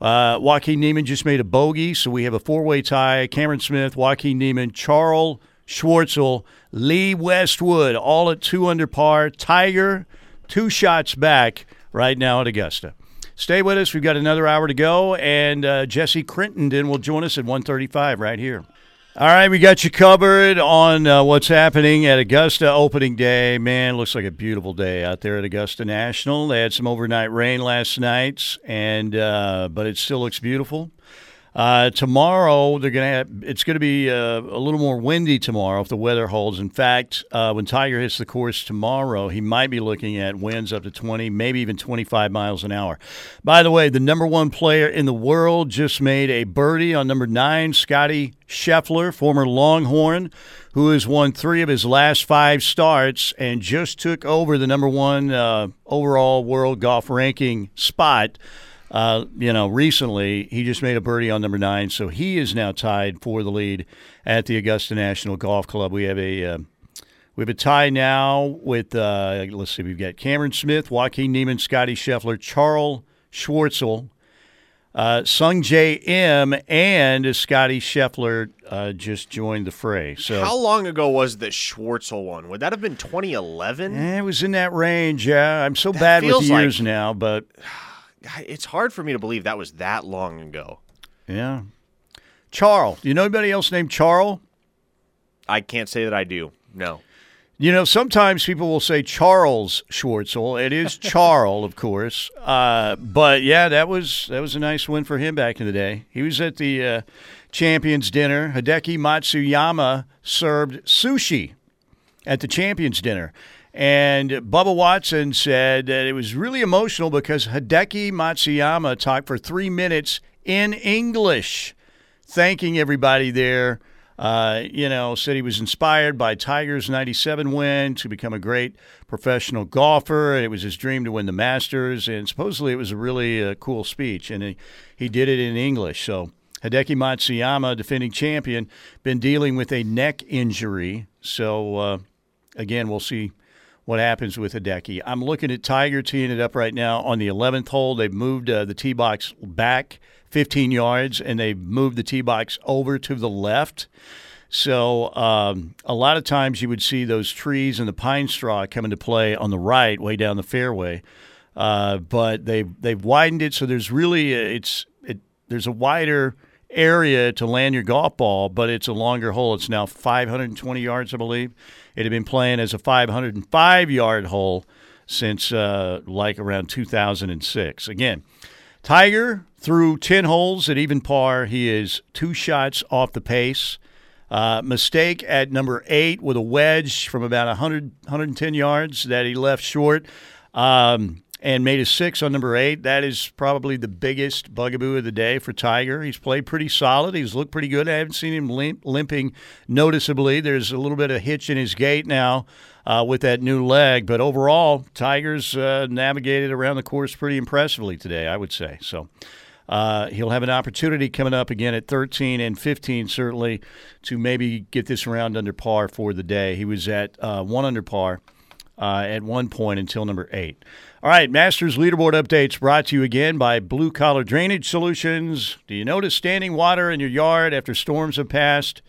A: Uh, Joaquin Niemann just made a bogey, so we have a four way tie. Cameron Smith, Joaquin Niemann, Charles Schwartzel, Lee Westwood, all at two under par. Tiger, two shots back right now at Augusta. Stay with us. We've got another hour to go, and uh, Jesse Crittenden will join us at 135 right here. All right, we got you covered on uh, what's happening at Augusta opening day. Man, looks like a beautiful day out there at Augusta National. They had some overnight rain last night, and uh, but it still looks beautiful. Uh, tomorrow they're gonna have, it's gonna be uh, a little more windy tomorrow if the weather holds. In fact, uh, when Tiger hits the course tomorrow, he might be looking at winds up to 20, maybe even 25 miles an hour. By the way, the number one player in the world just made a birdie on number nine, Scotty Scheffler, former Longhorn, who has won three of his last five starts and just took over the number one uh, overall world golf ranking spot uh, you know, recently he just made a birdie on number nine, so he is now tied for the lead at the Augusta National Golf Club. We have a uh, we have a tie now with uh, let's see, we've got Cameron Smith, Joaquin Niemann, Scotty Scheffler, Charles Schwartzel, uh, Sungjae Im, and Scotty Scheffler uh, just joined the fray. So
B: How long ago was the Schwartzel one? Would that have been 2011?
A: eh, it was in that range. Yeah, I'm so bad with the
B: like-
A: years now, but
B: It's hard for me to believe that was that long ago.
A: yeah. Charles, do you know anybody else named Charles?
B: I can't say that I do. No.
A: You know, sometimes people will say Charles Schwartzel. It is Charles, of course. Uh, but yeah, that was that was a nice win for him back in the day. He was at the uh, Champions Dinner. Hideki Matsuyama served sushi at the Champions Dinner. And Bubba Watson said that it was really emotional because Hideki Matsuyama talked for three minutes in English, thanking everybody there. Uh, you know, said he was inspired by Tiger's 97 win to become a great professional golfer. It was his dream to win the Masters, and supposedly it was a really uh, cool speech, and he, he did it in English. So Hideki Matsuyama, defending champion, been dealing with a neck injury. So, uh, again, we'll see what happens with Hideki. I'm looking at Tiger teeing it up right now on the 11th hole. They've moved uh, the tee box back 15 yards, and they've moved the tee box over to the left. So um, a lot of times you would see those trees and the pine straw come into play on the right, way down the fairway. Uh, but they've they've widened it so there's really it's it, there's a wider area to land your golf ball, but it's a longer hole. It's now 520 yards, I believe. It had been playing as a 505 yard hole since uh, like around 2006. Again, Tiger through 10 holes at even par. He is two shots off the pace. Uh, mistake at number eight with a wedge from about 100, 110 yards that he left short. Um, and made a six on number eight. That is probably the biggest bugaboo of the day for Tiger. He's played pretty solid. He's looked pretty good. I haven't seen him limp, limping noticeably. There's a little bit of hitch in his gait now uh, with that new leg, but overall, Tiger's uh, navigated around the course pretty impressively today, I would say. So. Uh, he'll have an opportunity coming up again at 13 and 15, certainly, to maybe get this round under par for the day. He was at uh, one under par uh, at one point until number eight. All right, Masters leaderboard updates brought to you again by Blue Collar Drainage Solutions. Do you notice standing water in your yard after storms have passed?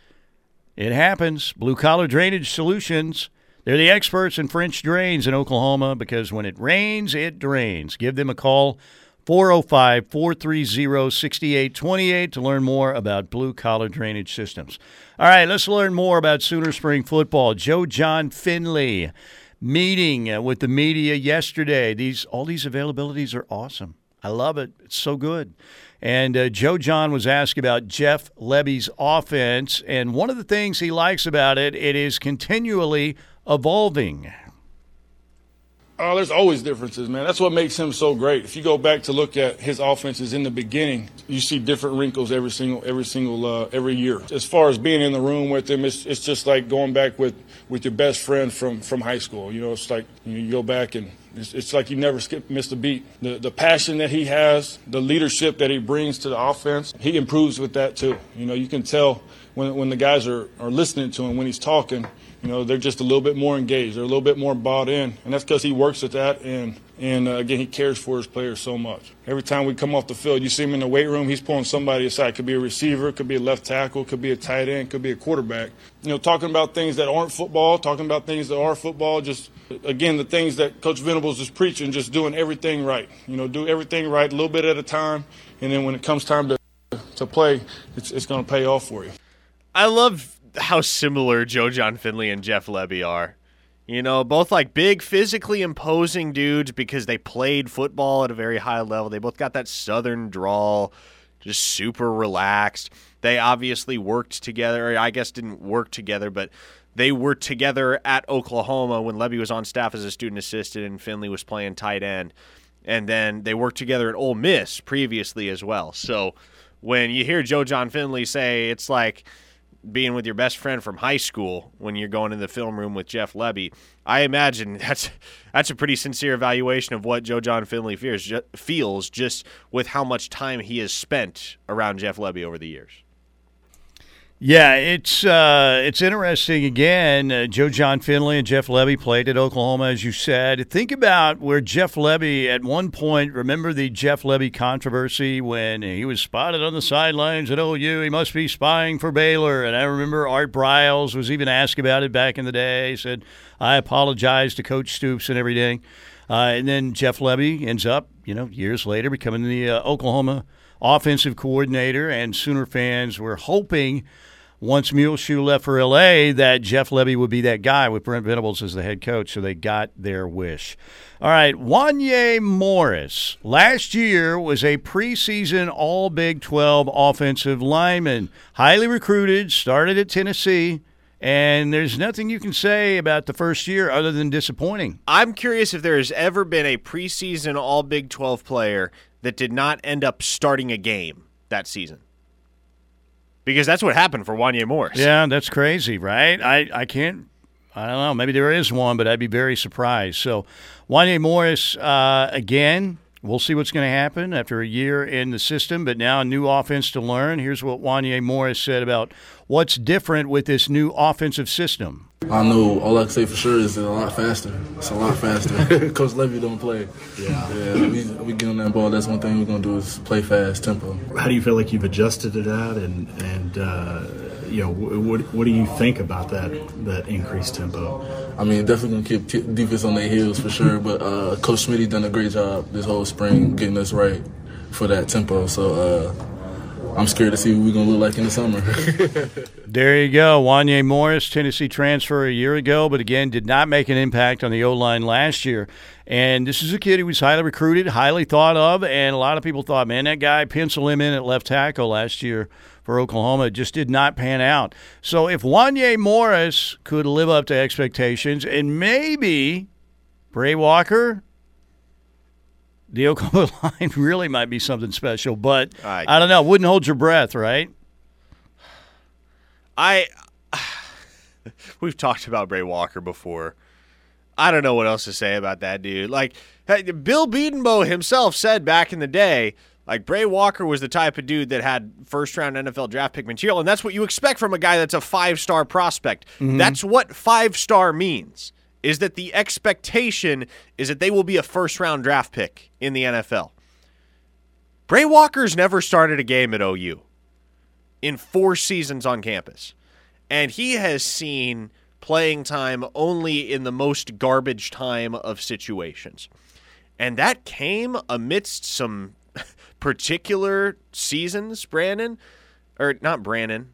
A: It happens. Blue Collar Drainage Solutions. They're the experts in French drains in Oklahoma because when it rains, it drains. Give them a call 405 430 6828 to learn more about blue collar drainage systems. All right, let's learn more about Sooner Spring football. Joe Jon Finley meeting uh, with the media yesterday. These all these availabilities are awesome. I love it. It's so good. And uh, Joe Jon was asked about Jeff Lebby's offense, and one of the things he likes about it, it is continually evolving.
E: Oh, there's always differences, man. That's what makes him so great. If you go back to look at his offenses in the beginning, you see different wrinkles every single every single uh, every year. As far as being in the room with him, it's it's just like going back with with your best friend from from high school. You know, it's like you, go back and it's, it's like you never skip missed a beat. The the passion that he has, the leadership that he brings to the offense, he improves with that too. You know, you can tell when when the guys are are listening to him when he's talking you know, they're just a little bit more engaged. They're a little bit more bought in, and that's because he works at that. And and uh, again, he cares for his players so much. Every time we come off the field, you see him in the weight room. He's pulling somebody aside. Could be a receiver, could be a left tackle, could be a tight end, could be a quarterback. You know, talking about things that aren't football, talking about things that are football. Just again, the things that Coach Venables is preaching, just doing everything right. You know, do everything right, a little bit at a time, and then when it comes time to to play, it's it's going to pay off for you.
B: I love how similar Joe Jon Finley and Jeff Lebby are. You know, both like big, physically imposing dudes because they played football at a very high level. They both got that southern drawl, just super relaxed. They obviously worked together. I guess didn't work together, but they were together at Oklahoma when Lebby was on staff as a student assistant and Finley was playing tight end. And then they worked together at Ole Miss previously as well. So when you hear Joe Jon Finley say it's like – being with your best friend from high school when you're going in the film room with Jeff Lebby. I imagine that's that's a pretty sincere evaluation of what Joe Jon Finley fears, feels just with how much time he has spent around Jeff Lebby over the years.
A: Yeah, it's uh, it's interesting. Again, uh, Joe Jon Finley and Jeff Lebby played at Oklahoma, as you said. Think about where Jeff Lebby at one point. Remember the Jeff Lebby controversy when he was spotted on the sidelines at OU. He must be spying for Baylor. And I remember Art Briles was even asked about it back in the day. He said, "I apologize to Coach Stoops and everything." Uh, and then Jeff Lebby ends up, you know, years later becoming the uh, Oklahoma offensive coordinator, and Sooner fans were hoping once Muleshoe left for LA that Jeff Lebby would be that guy with Brent Venables as the head coach, so they got their wish. All right, Wanya Morris last year was a preseason All Big 12 offensive lineman, highly recruited, started at Tennessee. And there's nothing you can say about the first year other than disappointing.
B: I'm curious if there has ever been a preseason All Big 12 player that did not end up starting a game that season because that's what happened for Wanya Morris.
A: Yeah, that's crazy, right? I, I can't. I don't know. Maybe there is one, but I'd be very surprised. So, Wanya Morris uh, again. We'll see what's going to happen after a year in the system, but now a new offense to learn. Here's what Wanya Morris said about what's different with this new offensive system.
F: I know all I can say for sure is it's a lot faster. It's a lot faster. Coach Lebby don't play. Yeah. Yeah. We, we get on that ball. That's one thing we're gonna do is play fast, tempo.
G: How do you feel like you've adjusted to that, and and uh, you know what what do you think about that that increased tempo?
F: I mean, definitely gonna keep defense on their heels for sure. But uh, Coach Smitty done a great job this whole spring getting us right for that tempo. So. Uh, I'm scared to see what we're gonna look like in the summer.
A: There you go. Wanya Morris, Tennessee transfer a year ago, but again, did not make an impact on the O line last year. And this is a kid who was highly recruited, highly thought of, and a lot of people thought, man, that guy pencil him in at left tackle last year for Oklahoma. Just did not pan out. So if Wanya Morris could live up to expectations, and maybe Brey Walker, the Oklahoma line really might be something special. But
B: I-
A: I don't know. Wouldn't hold your breath, right?
B: I we've talked about Brey Walker before. I don't know what else to say about that dude. Like Bill Bedenbaugh himself said back in the day, like Brey Walker was the type of dude that had first round NFL draft pick material, and that's what you expect from a guy that's a five star prospect. Mm-hmm. That's what five star means. Is that the expectation is that they will be a first round draft pick in the NFL. Brey Walker's never started a game at OU in four seasons on campus. And he has seen playing time only in the most garbage time of situations. And that came amidst some particular seasons, Brandon. Or not Brandon.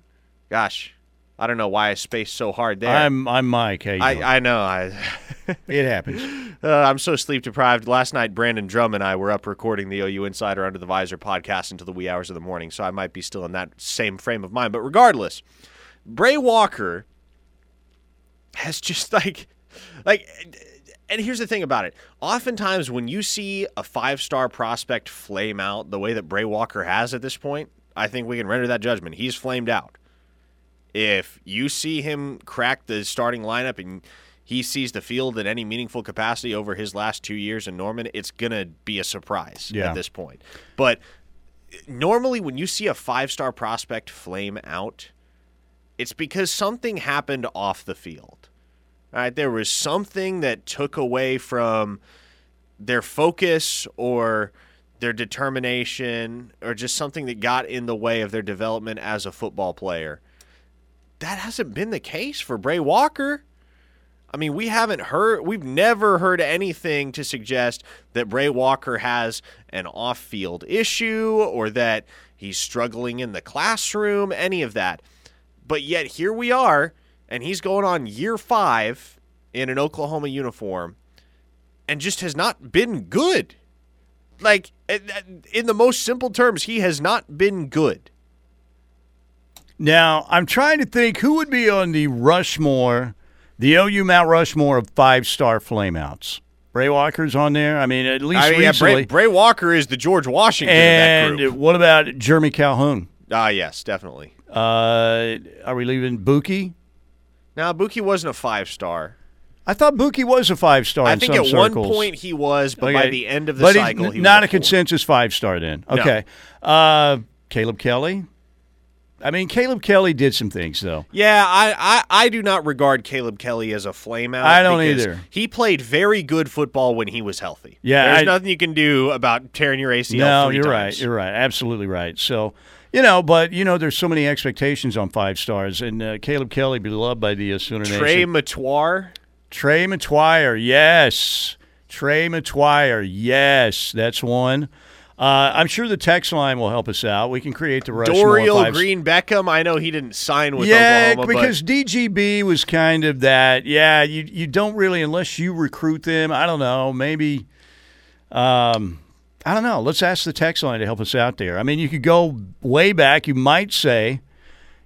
B: Gosh, I don't know why I spaced so hard there.
A: I'm I'm Mike. How?
B: I, I know. I
A: it happens.
B: uh, I'm so sleep deprived. Last night, Brandon Drumm and I were up recording the OU Insider Under the Visor podcast until the wee hours of the morning, so I might be still in that same frame of mind. But regardless, Brey Walker has just like, like, and here's the thing about it. Oftentimes, when you see a five star prospect flame out the way that Brey Walker has at this point, I think we can render that judgment. He's flamed out. If you see him crack the starting lineup and he sees the field in any meaningful capacity over his last two years in Norman, it's going to be a surprise
A: Yeah.
B: at this point. But normally, when you see a five star prospect flame out, it's because something happened off the field. All right, there was something that took away from their focus or their determination or just something that got in the way of their development as a football player. That hasn't been the case for Brey Walker. I mean, we haven't heard, we've never heard anything to suggest that Brey Walker has an off field issue or that he's struggling in the classroom, any of that. But yet here we are, and he's going on year five in an Oklahoma uniform and just has not been good. Like, eh, eh, in the most simple terms, he has not been good.
A: Now I'm trying to think who would be on the Rushmore, the OU Mount Rushmore of five star flameouts. Brey Walker's on there. I mean, at least
B: I mean, yeah,
A: recently.
B: Brey, Brey Walker is the George Washington
A: and what about Jeremy Calhoun?
B: Ah, yes, definitely.
A: Uh, are we leaving Buki?
B: Now, Buki wasn't a five star.
A: I thought Buki was a five star.
B: I
A: in
B: think at one point he was, but by the end of the
A: but
B: cycle, he was
A: not a,
B: four.
A: consensus five star. Then
B: No.
A: okay. Uh, Caleb Kelly. I mean, Caleb Kelly did some things though.
B: Yeah, I, I, I do not regard Caleb Kelly as a flameout.
A: I don't either.
B: He played very good football when he was healthy.
A: Yeah,
B: there's
A: I-
B: nothing you can do about tearing your ACL.
A: No,
B: three
A: you're
B: times.
A: right. You're right. Absolutely right. So, you know, but you know, there's so many expectations on five stars, and uh, Caleb Kelly beloved by the uh, Sooner Nation.
B: Trey
A: Nation.
B: Metoyer.
A: Trey Metoyer, yes. Trey Metoyer, yes. That's one. Uh, I'm sure the text line will help us out. We can create the Rushmore
B: Dorial Green Beckham. I know he didn't sign with
A: yeah,
B: Oklahoma,
A: because DGB was kind of that. Yeah, you you don't really unless you recruit them. I don't know. Maybe. Um, I don't know. Let's ask the text line to help us out there. I mean, you could go way back. You might say,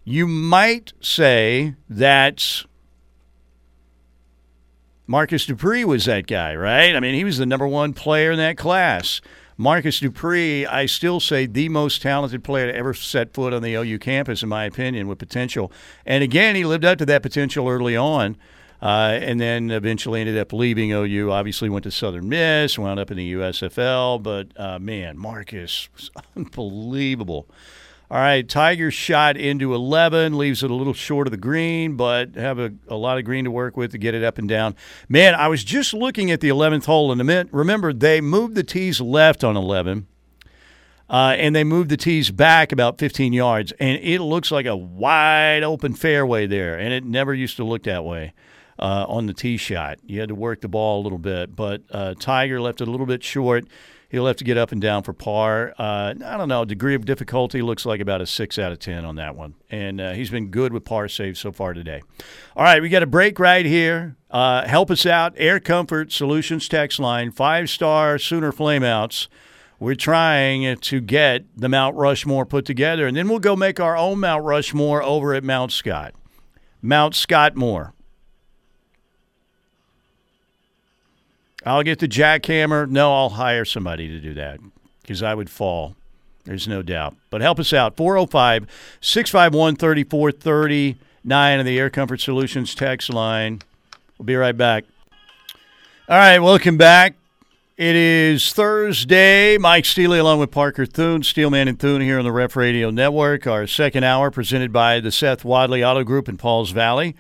A: you might say that Marcus Dupree was that guy, right? I mean, he was the number one player in that class. Marcus Dupree, I still say the most talented player to ever set foot on the OU campus, in my opinion, with potential. And again, he lived up to that potential early on, uh, and then eventually ended up leaving OU. Obviously, went to Southern Miss, wound up in the USFL. But uh, man, Marcus was unbelievable. All right, Tigers shot into 11, leaves it a little short of the green, but have a, a lot of green to work with to get it up and down. Man, I was just looking at the 11th hole, and a minute, remember, they moved the tees left on 11, uh, and they moved the tees back about 15 yards, and it looks like a wide open fairway there, and it never used to look that way. uh, on the tee shot. You had to work the ball a little bit, but uh, Tiger left it a little bit short. He'll have to get up and down for par. Uh, I don't know. Degree of difficulty looks like about a six out of ten on that one, and uh, he's been good with par saves so far today. All right, we got a break right here. Uh, help us out. Air Comfort Solutions text line five star Sooner Flameouts. We're trying to get the Mount Rushmore put together, and then we'll go make our own Mount Rushmore over at Mount Scott. Mount Scottmore. I'll get the jackhammer. No, I'll hire somebody to do that because I would fall. There's no doubt. But help us out. 405 651 3439 on the Air Comfort Solutions text line. We'll be right back. All right, welcome back. It is Thursday. Mike Steely along with Parker Thune, Steelman and Thune here on the Ref Radio Network. Our second hour presented by the Seth Wadley Auto Group in Pauls Valley.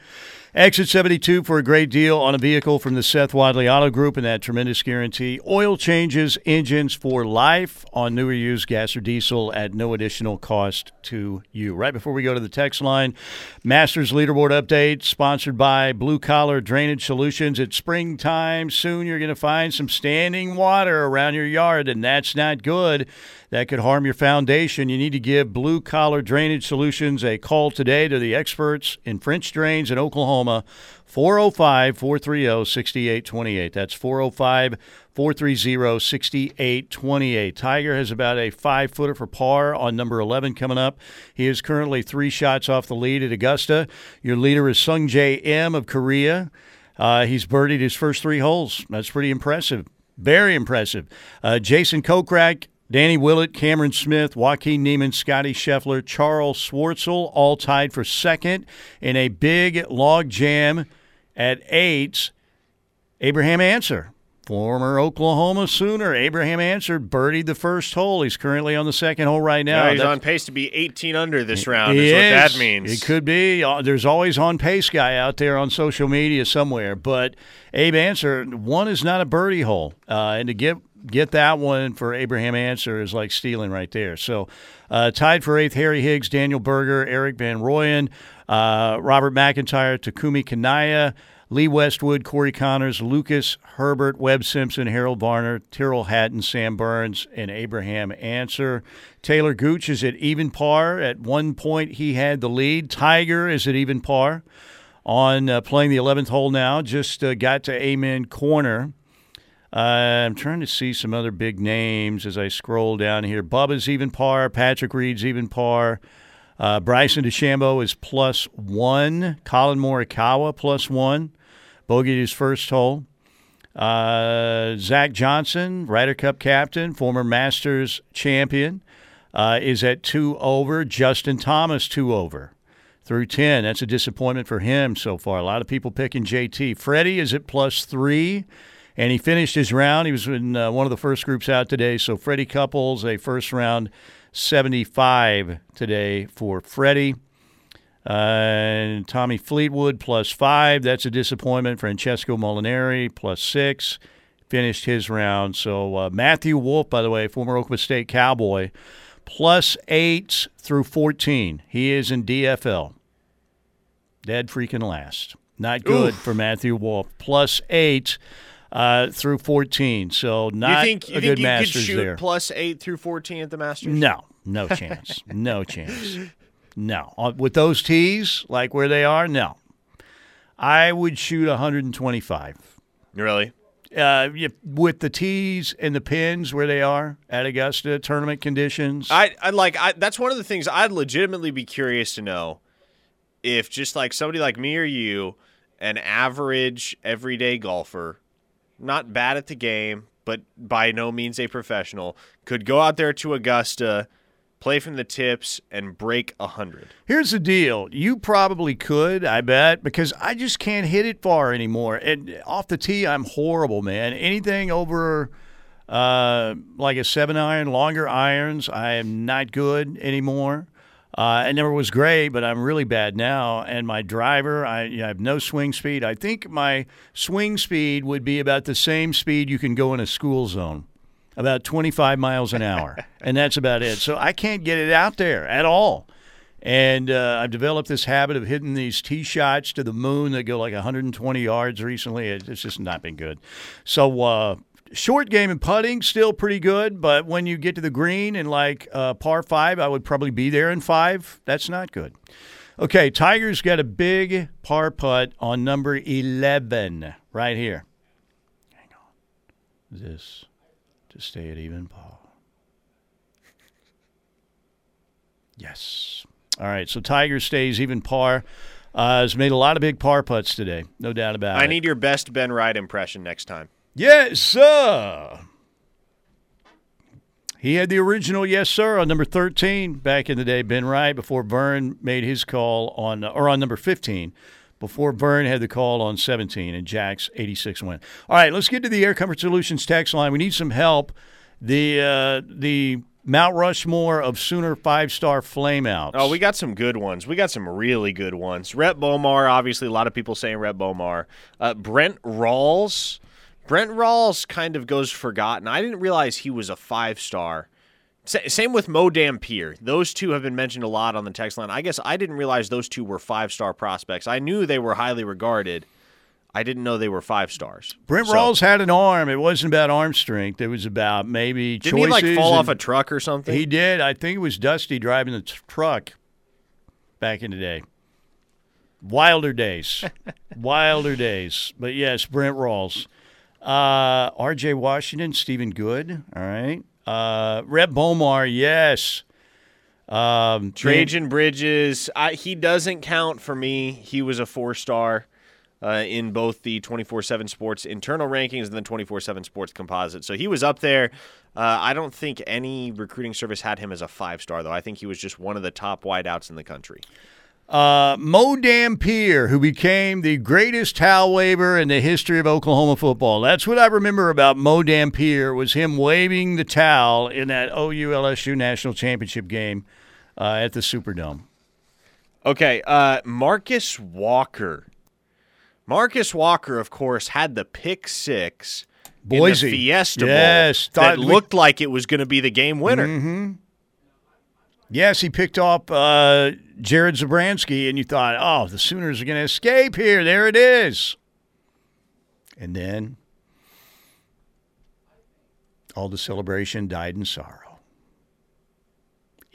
A: Exit 72 for a great deal on a vehicle from the Seth Wadley Auto Group and that tremendous guarantee. Oil changes, engines for life on newer used gas or diesel at no additional cost to you. Right before we go to the text line, Masters Leaderboard update sponsored by Blue Collar Drainage Solutions. It's springtime. Soon you're going to find some standing water around your yard, and that's not good that could harm your foundation, you need to give Blue Collar Drainage Solutions a call today to the experts in French Drains in Oklahoma, 405 430 6828. That's 405 430 6828. Tiger has about a five footer for par on number 11 coming up. He is currently three shots off the lead at Augusta. Your leader is Sungjae Im of Korea. Uh, he's birdied his first three holes. That's pretty impressive. Very impressive. Uh, Jason Kokrak Danny Willett, Cameron Smith, Joaquin Niemann, Scotty Scheffler, Charles Schwartzel, all tied for second in a big log jam at eight. Abraham Ancer, former Oklahoma Sooner. Abraham Ancer birdied the first hole. He's currently on the second hole right now.
B: Yeah, he's
A: That's-
B: on pace to be 18 under this round.
A: he
B: Is what that
A: is.
B: means.
A: It could be. Uh, There's always on pace guy out there on social media somewhere. But Abe Ancer, one is not a birdie hole, uh, and to get get that one for Abraham Ancer is like stealing right there. So uh, tied for eighth, Harry Higgs, Daniel Berger, Erik van Rooyen, uh, Robert MacIntyre, Takumi Kanaya. Lee Westwood, Corey Conners, Lucas Herbert, Webb Simpson, Harold Varner, Tyrrell Hatton, Sam Burns, and Abraham Ancer. Talor Gooch is at even par. At one point, he had the lead. Tiger is at even par on uh, playing the 11th hole now. Just uh, got to Amen Corner. Uh, I'm trying to see some other big names as I scroll down here. Bubba's even par. Patrick Reed's even par. Uh, Bryson DeChambeau is plus one. Collin Morikawa plus one. Bogeyed his first hole. Uh, Zach Johnson, Ryder Cup captain, former Masters champion, uh, is at two over. Justin Thomas, two over through 10. That's a disappointment for him so far. A lot of people picking JT. Freddie is at plus three, and he finished his round. He was in uh, one of the first groups out today. So Freddie Couples, a first round 75 today for Freddie. Uh, and Tommy Fleetwood plus five. That's a disappointment. Francesco Molinari plus six. Finished his round. So uh, Matthew Wolff, by the way, former Oklahoma State Cowboy, plus eight through 14. He is in DFL. Dead freaking last. Not good for Matthew Wolff. Plus eight uh, through 14. So
B: you
A: not
B: think
A: a
B: you
A: good
B: think you could
A: Masters
B: shoot
A: there.
B: plus eight through 14 at the Masters?
A: No, no chance. no chance. No. Uh, With those tees, like where they are, no. I would shoot 125.
B: Really?
A: Uh, with the tees and the pins where they are at Augusta, tournament conditions.
B: I, I like I that's one of the things I'd legitimately be curious to know if just like somebody like me or you, an average everyday golfer, not bad at the game, but by no means a professional, could go out there to Augusta, play from the tips, and break a hundred.
A: Here's the deal. You probably could, I bet, because I just can't hit it far anymore. And off the tee, I'm horrible, man. Anything over uh, like a seven iron, longer irons, I am not good anymore. Uh, I never was great, but I'm really bad now. And my driver, I, I have no swing speed. I think my swing speed would be about the same speed you can go in a school zone, about 25 miles an hour. and that's about it. So I can't get it out there at all. And uh, I've developed this habit of hitting these tee shots to the moon that go like 120 yards recently. It's just not been good. So, uh, short game and putting still pretty good, but when you get to the green and like uh, par five, I would probably be there in five. That's not good. Okay, Tiger's got a big par putt on number 11 right here. Hang on. This to stay at even par. Yes. All right, so Tiger stays even par. Uh, has made a lot of big par putts today, no doubt about
B: I
A: it.
B: I need your best Ben Wright impression next time.
A: Yes, sir. He had the original yes, sir, on number 13 back in the day, Ben Wright, before Vern made his call on, or on number 15, before Vern had the call on 17 and Jack's 86 win. All right, let's get to the Air Comfort Solutions text line. We need some help. The, uh, the Mount Rushmore of Sooner five star flameouts.
B: Oh, we got some good ones. We got some really good ones. Rhett Bomar, obviously, a lot of people saying Rhett Bomar. Uh, Brent Rawls. Brent Rawls kind of goes forgotten. I didn't realize he was a five star. Sa- Same with Mo Dampier. Those two have been mentioned a lot on the text line. I guess I didn't realize those two were five star prospects. I knew they were highly regarded. I didn't know they were five stars.
A: Brent
B: So-
A: Rawls had an arm. It wasn't about arm strength. It was about maybe
B: Didn't he like fall off a truck or something?
A: He did. I think it was Dusty driving the t- truck back in the day. Wilder days. Wilder days. But yes, Brent Rawls. Uh, R.J. Washington, Stephen Good. All right. Uh, Rhett Bomar, yes. Um,
B: Trejan Bridges, I, he doesn't count for me. He was a four star uh, in both the 24 7 sports internal rankings and the 24 7 sports composite. So he was up there. Uh, I don't think any recruiting service had him as a five star, though. I think he was just one of the top wideouts in the country.
A: Uh, Mo Dampier, who became the greatest towel waver in the history of Oklahoma football. That's what I remember about Mo Dampier was him waving the towel in that OU LSU national championship game uh, at the Superdome.
B: Okay, uh, Marcus Walker. Marcus Walker, of course, had the pick six
A: Boise.
B: in the Fiesta
A: Yes,
B: Bowl that looked like it was going to be the game winner.
A: Yes, he picked up uh, Jared Zabransky, and you thought, oh, the Sooners are going to escape here. There it is. And then all the celebration died in sorrow.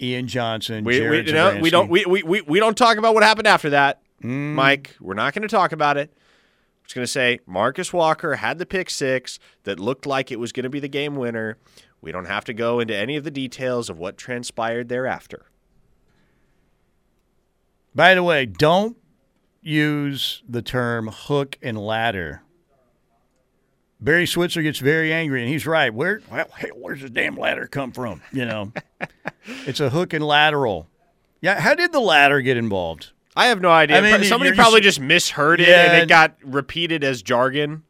A: Ian Johnson,
B: We, we,
A: Jared
B: no, we don't we, we, we, we don't talk about what happened after that,
A: Mm.
B: Mike. We're not going to talk about it. We're just going to say Marcus Walker had the pick six that looked like it was going to be the game winner. We don't have to go into any of the details of what transpired thereafter.
A: By the way, don't use the term hook and ladder. Barry Switzer gets very angry, and he's right. Where, well, hell, where's the damn ladder come from? You know, it's a hook and lateral. Yeah, how did the ladder get involved?
B: I have no idea.
A: I mean,
B: Somebody probably
A: you're-
B: just misheard it
A: Yeah.
B: and it got repeated as jargon.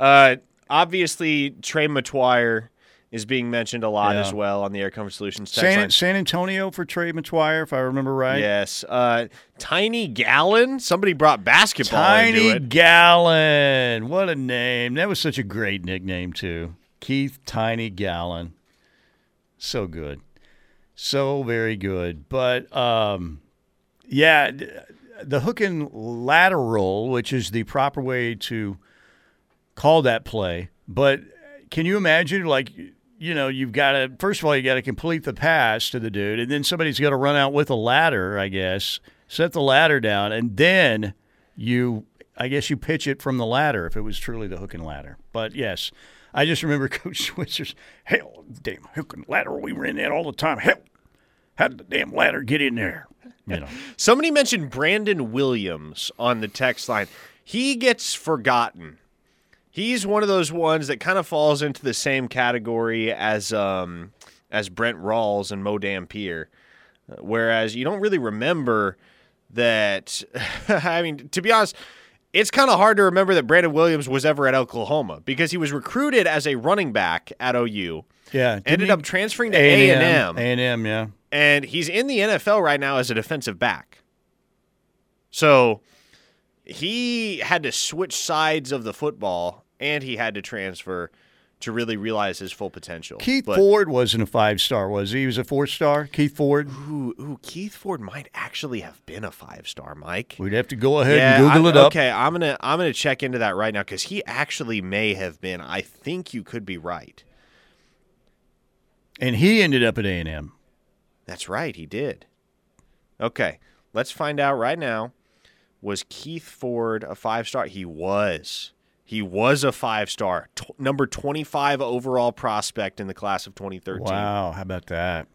B: Uh, obviously, Trey Metoyer is being mentioned a lot
A: Yeah.
B: as well on the Air Comfort Solutions text
A: San,
B: line.
A: San Antonio for Trey Metoyer, if I remember right.
B: Yes. Uh, Tiny Gallon. Somebody brought basketball
A: Tiny
B: into it.
A: Gallon. What a name. That was such a great nickname, too. Keith Tiny Gallon. So good. So very good. But, um, yeah, the hook and lateral, which is the proper way to call that play. But can you imagine, like, you know, you've got to, first of all, you got to complete the pass to the dude, and then somebody's got to run out with a ladder, I guess, set the ladder down, and then you, I guess you pitch it from the ladder if it was truly the hook and ladder. But yes, I just remember Coach Switzer's, hell, damn hook and ladder, we ran that all the time. Hell, how did the damn ladder get in there? You know.
B: Somebody mentioned Brandon Williams on the text line. He gets forgotten. He's one of those ones that kind of falls into the same category as um, as Brent Rawls and Mo Dampier. Uh, Whereas you don't really remember that. I mean, to be honest, it's kind of hard to remember that Brandon Williams was ever at Oklahoma because he was recruited as a running back at OU.
A: Yeah.
B: Ended up transferring to A and M
A: A&M, yeah.
B: and he's in the NFL right now as a defensive back. So he had to switch sides of the football and he had to transfer to really realize his full potential.
A: Keith
B: But-
A: Ford wasn't a five star, was he? He was a four star. Keith Ford.
B: Ooh, ooh, Keith Ford might actually have been a five star, Mike.
A: We'd have to go ahead
B: yeah,
A: and Google
B: I-
A: it up.
B: Okay, I'm gonna I'm gonna check into that right now because he actually may have been. I think you could be right.
A: And he ended up at A and M.
B: That's right, he did. Okay, let's find out right now. Was Keith Ford a five star? He was. He was a five star, t- number 25 overall prospect in the class of 2013.
A: Wow, how about that?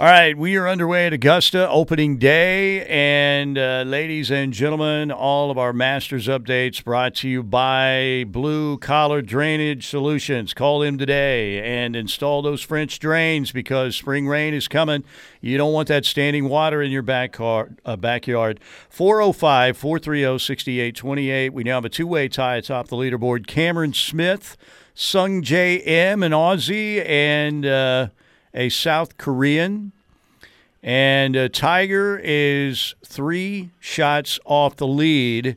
A: All right, we are underway at Augusta opening day. And uh, ladies and gentlemen, all of our Masters updates brought to you by Blue Collar Drainage Solutions. Call them today and install those French drains because spring rain is coming. You don't want that standing water in your back car, uh, backyard. 405 430 6828. We now have a two way tie atop the leaderboard. Cameron Smith, Sungjae Im, and Aussie, and. Uh, a South Korean. And uh, Tiger is three shots off the lead.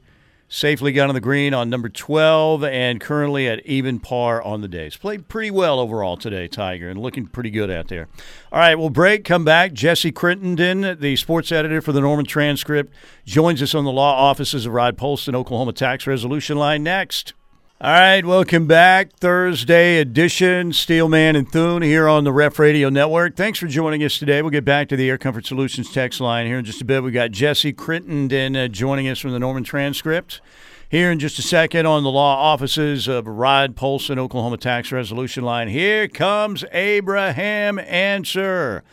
A: Safely got on the green on number 12 and currently at even par on the days. Played pretty well overall today, Tiger, and looking pretty good out there. All right, we'll break, come back. Jesse Crittenden, the sports editor for the Norman Transcript, joins us on the law offices of Rod Polston, Oklahoma Tax Resolution Line next. All right, welcome back. Thursday edition, Steelman and Thune here on the Ref Radio Network. Thanks for joining us today. We'll get back to the Air Comfort Solutions text line here in just a bit. We got Jesse Crittenden uh, joining us from the Norman Transcript. Here in just a second on the law offices of Rod Polson, Oklahoma Tax Resolution Line. Here comes Abraham Ancer.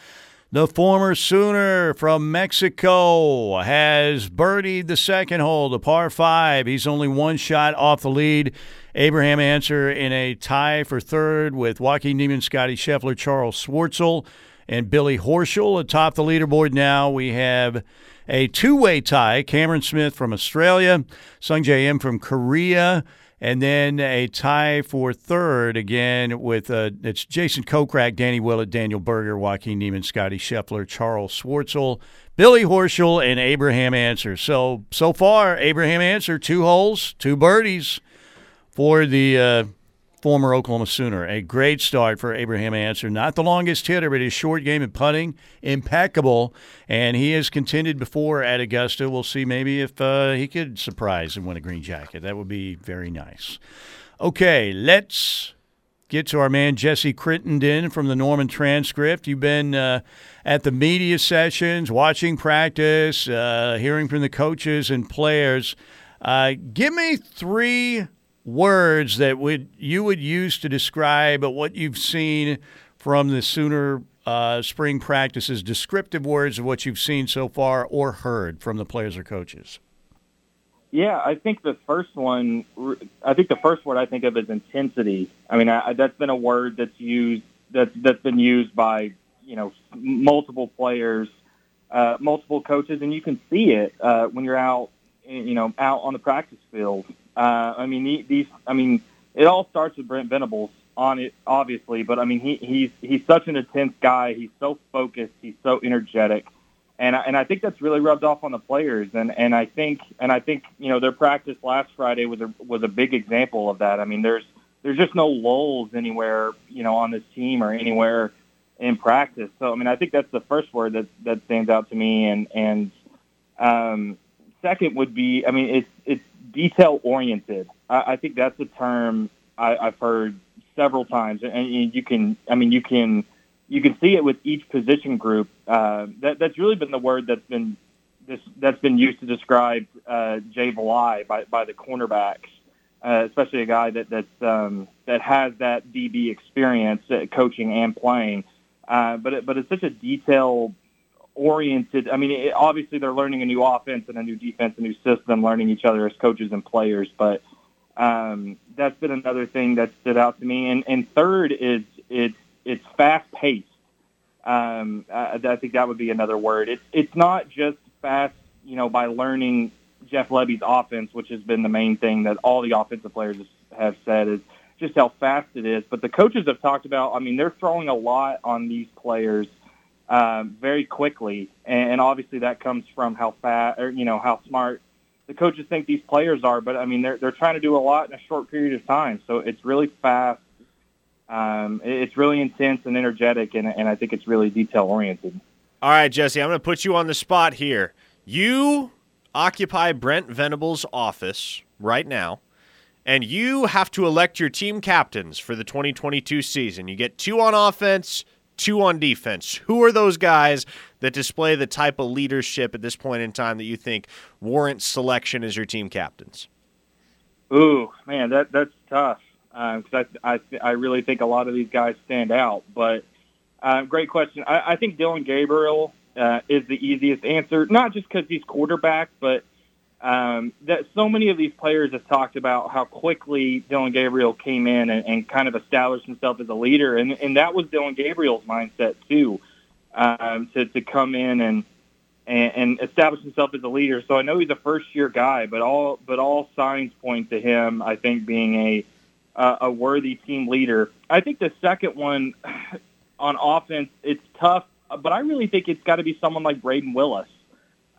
A: The former Sooner from Mexico has birdied the second hole, the par five. He's only one shot off the lead. Abraham Ancer in a tie for third with Joaquin Niemann, Scottie Scheffler, Charles Schwartzel, and Billy Horschel. Atop the leaderboard now, we have a two way tie Cameron Smith from Australia, Sungjae Im from Korea. And then a tie for third again with uh, it's Jason Kokrak, Danny Willett, Daniel Berger, Joaquin Niemann, Scottie Scheffler, Charles Schwartzel, Billy Horschel, and Abraham Ancer. So so far, Abraham Ancer two holes, two birdies for the uh, former Oklahoma Sooner. A great start for Abraham Ancer. Not the longest hitter, but his short game and putting impeccable. And he has contended before at Augusta. We'll see maybe if uh, he could surprise and win a green jacket. That would be very nice. Okay, let's get to our man Jesse Crittenden from the Norman Transcript. You've been uh, at the media sessions, watching practice, uh, hearing from the coaches and players. Uh, give me three words that would you would use to describe what you've seen from the Sooner uh, spring practices. Descriptive words of what you've seen so far or heard from the players or coaches.
H: Yeah, I think the first one. I think the first word I think of is intensity. I mean, I, that's been a word that's used that's that's been used by you know multiple players, uh, multiple coaches, and you can see it uh, when you're out, you know, out on the practice field. Uh, I mean, he, these. I mean, it all starts with Brent Venables on it, obviously, but I mean, he, he's he's such an intense guy. He's so focused. He's so energetic and I, and I think that's really rubbed off on the players. And and I think and I think you know their practice last Friday was a was a big example of that. I mean, there's there's just no lulls anywhere you know on this team or anywhere in practice. So I mean, I think that's the first word that that stands out to me. And and um, second would be, I mean, it's it's detail oriented. I, I think that's a term I, I've heard several times, and you can, I mean, you can you can see it with each position group. Uh, that, that's really been the word that's been this, that's been used to describe uh, Jay Valai by, by the cornerbacks, uh, especially a guy that that's, um, that has that DB experience, uh, coaching and playing. Uh, but it, but it's such a detail oriented. I mean, it, obviously they're learning a new offense and a new defense, a new system, learning each other as coaches and players. But um, that's been another thing that stood out to me. And and third is it's it's fast paced. Um, I, I think that would be another word. It's it's not just fast, you know, by learning Jeff Lebby's offense, which has been the main thing that all the offensive players have said is just how fast it is. But the coaches have talked about. I mean, they're throwing a lot on these players um, very quickly, and, and obviously that comes from how fast, or you know, how smart the coaches think these players are. But I mean, they're they're trying to do a lot in a short period of time, so it's really fast Um, it's really intense and energetic, and, and I think it's really detail oriented.
B: All right, Jesse, I'm going to put you on the spot here. You occupy Brent Venables' office right now, and you have to elect your team captains for the 2022 season. You get two on offense, two on defense. Who are those guys that display the type of leadership at this point in time that you think warrants selection as your team captains?
H: Ooh, man, that that's tough because um, I, I I really think a lot of these guys stand out. But uh, great question. I, I think Dillon Gabriel uh, is the easiest answer, not just because he's quarterback, but um, that so many of these players have talked about how quickly Dillon Gabriel came in and, and kind of established himself as a leader, and and that was Dillon Gabriel's mindset too, um, to to come in and, and and establish himself as a leader. So I know he's a first year guy, but all but all signs point to him, I think, being a uh, a worthy team leader. I think the second one on offense, it's tough, but I really think it's got to be someone like Brayden Willis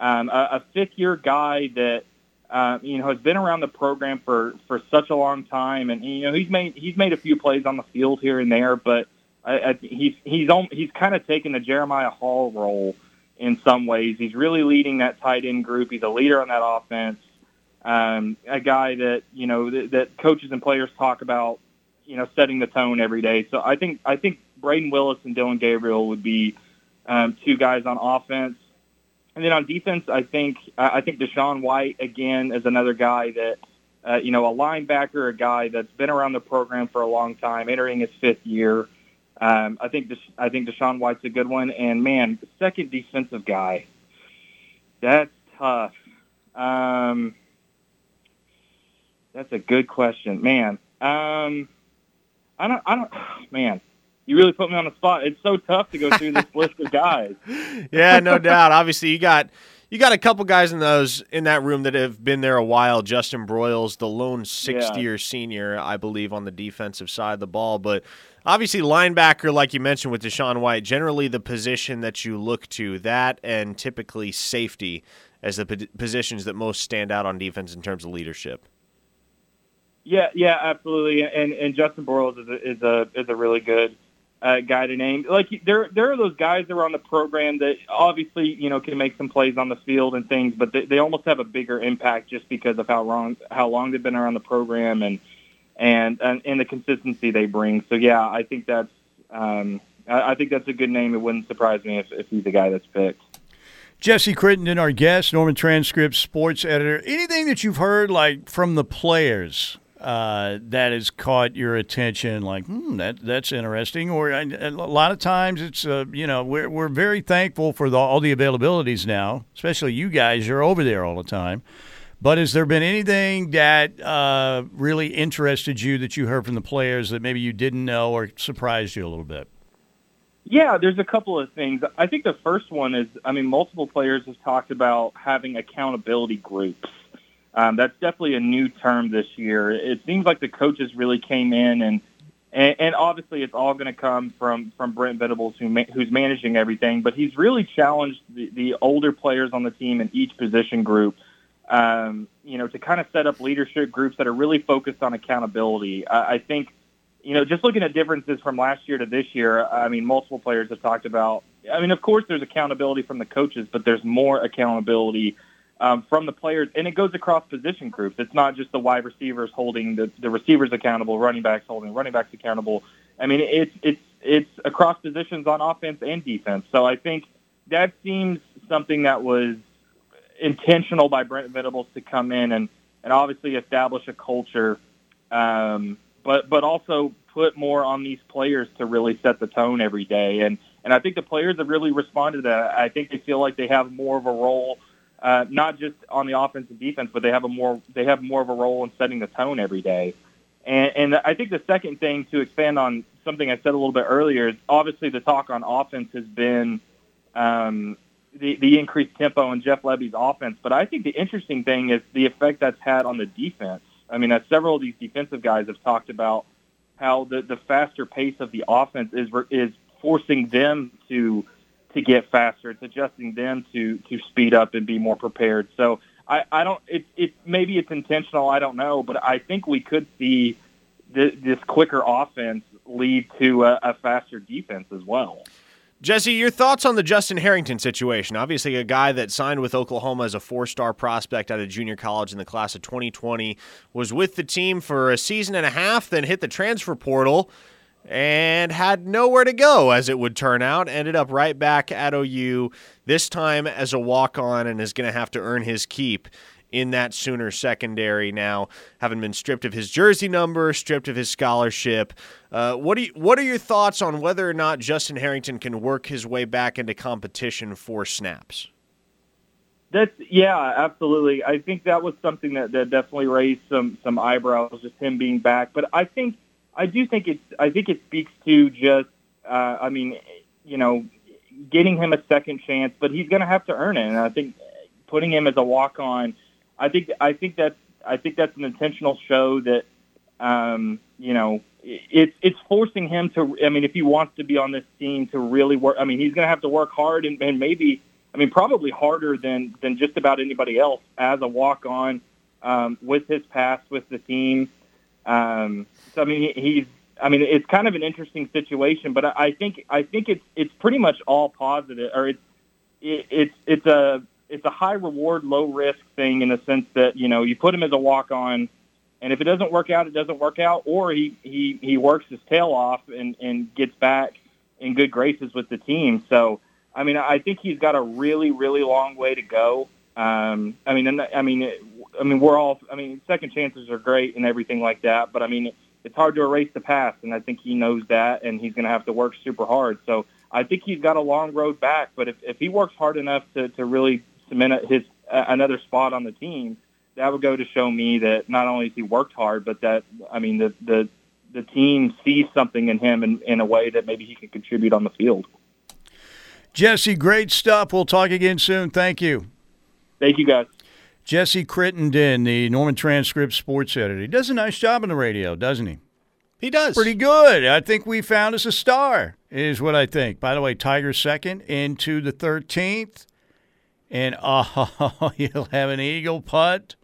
H: um, a, a fifth year guy that uh, you know has been around the program for for such a long time, and you know he's made he's made a few plays on the field here and there, but I, I, he's he's on, he's kind of taken the Jeremiah Hall role in some ways. He's really leading that tight end group. He's a leader on that offense. Um, a guy that you know that, that coaches and players talk about, you know, setting the tone every day. So I think I think Brayden Willis and Dillon Gabriel would be um, two guys on offense. And then on defense, I think I think DaShaun White again is another guy that uh, you know a linebacker, a guy that's been around the program for a long time, entering his fifth year. Um, I think Desha- I think DaShaun White's a good one, and man, the second defensive guy, that's tough. Um, that's a good question, man. Um, I don't, I don't, man you really put me on the spot. It's so tough to go through this list of guys.
B: Yeah, no doubt. Obviously, you got you got a couple guys in those in that room that have been there a while. Justin Broiles, the lone sixth year senior, I believe, on the defensive side of the ball. But obviously, linebacker, like you mentioned with DaShaun White, generally the position that you look to that, and typically safety as the positions that most stand out on defense in terms of leadership.
H: Yeah, yeah, absolutely. And and Justin Broiles is a is a is a really good uh, guy to name. Like there, there are those guys that are on the program that obviously you know can make some plays on the field and things, but they, they almost have a bigger impact just because of how long how long they've been around the program and and and, and the consistency they bring. So yeah, I think that's um, I, I think that's a good name. It wouldn't surprise me if, if he's the guy that's picked.
A: Jesse Crittenden, our guest, Norman Transcript sports editor. Anything that you've heard, like from the players, uh, that has caught your attention, like hmm, that that's interesting. Or a lot of times it's uh, you know we're we're very thankful for the, all the availabilities now, especially you guys. You're over there all the time. But has there been anything that uh, really interested you that you heard from the players that maybe you didn't know or surprised you a little bit?
H: Yeah, there's a couple of things. I think the first one is, I mean, multiple players have talked about having accountability groups um, that's definitely a new term this year. It seems like the coaches really came in and and, and obviously it's all going to come from from Brent Venables, who ma- who's managing everything. But he's really challenged the, the older players on the team in each position group, um, you know, to kind of set up leadership groups that are really focused on accountability. I, I think, you know, just looking at differences from last year to this year. I mean, multiple players have talked about. I mean, of course, there's accountability from the coaches, but there's more accountability um, from the players, and it goes across position groups. It's not just the wide receivers holding the, the receivers accountable, running backs holding running backs accountable. I mean, it's it's it's across positions on offense and defense. So I think that seems something that was intentional by Brent Venables to come in and and obviously establish a culture, um, but but also put more on these players to really set the tone every day. And and I think the players have really responded to that. I think they feel like they have more of a role uh, not just on the offense and defense, but they have a more they have more of a role in setting the tone every day. And, and I think the second thing to expand on something I said a little bit earlier is obviously the talk on offense has been um, the, the increased tempo in Jeff Lebby's offense. But I think the interesting thing is the effect that's had on the defense. I mean, as several of these defensive guys have talked about how the, the faster pace of the offense is is forcing them to to get faster. It's adjusting them to to speed up and be more prepared. So I, I don't. It, it maybe it's intentional. I don't know, but I think we could see th- this quicker offense lead to a, a faster defense as well.
B: Jesse, your thoughts on the Justin Harrington situation? Obviously, a guy that signed with Oklahoma as a four star prospect out of junior college in the class of 2020 was with the team for a season and a half, then hit the transfer portal and had nowhere to go, as it would turn out. Ended up right back at OU, this time as a walk on, and is going to have to earn his keep in that Sooner secondary now, having been stripped of his jersey number, stripped of his scholarship. Uh, what do you, what are your thoughts on whether or not Justin Harrington can work his way back into competition for snaps?
H: That's yeah, absolutely. I think that was something that, that definitely raised some some eyebrows, just him being back. But I think I do think it's I think it speaks to just uh, I mean, you know, getting him a second chance, but he's going to have to earn it. And I think putting him as a walk on I think I think that's I think that's an intentional show that um, you know it's it's forcing him to. I mean, if he wants to be on this team, to really work. I mean, he's going to have to work hard and, and maybe. I mean, probably harder than than just about anybody else as a walk on um, with his past with the team. Um, I mean, he, he's. I mean, it's kind of an interesting situation, but I, think I think it's it's pretty much all positive, or it's it, it's it's a it's a high reward, low risk thing in the sense that you know you put him as a walk on, and if it doesn't work out, it doesn't work out, or he he he works his tail off and and gets back in good graces with the team. So I mean, I think he's got a really really long way to go. Um, I mean, I mean, I mean, we're all. I mean, second chances are great and everything like that, but I mean, it's hard to erase the past, and I think he knows that, and he's going to have to work super hard. So I think he's got a long road back, but if if he works hard enough to to really cement his uh, another spot on the team, that would go to show me that not only has he worked hard, but that I mean the the the team sees something in him in, in a way that maybe he can contribute on the field.
A: Jesse, great stuff. We'll talk again soon. Thank you.
H: Thank you, guys.
A: Jesse Crittenden, the Norman Transcript sports editor. He does a nice job on the radio, doesn't he?
B: He does.
A: Pretty good. I think we found us a star, is what I think. By the way, Tiger second into the 13th and oh, you'll have an eagle putt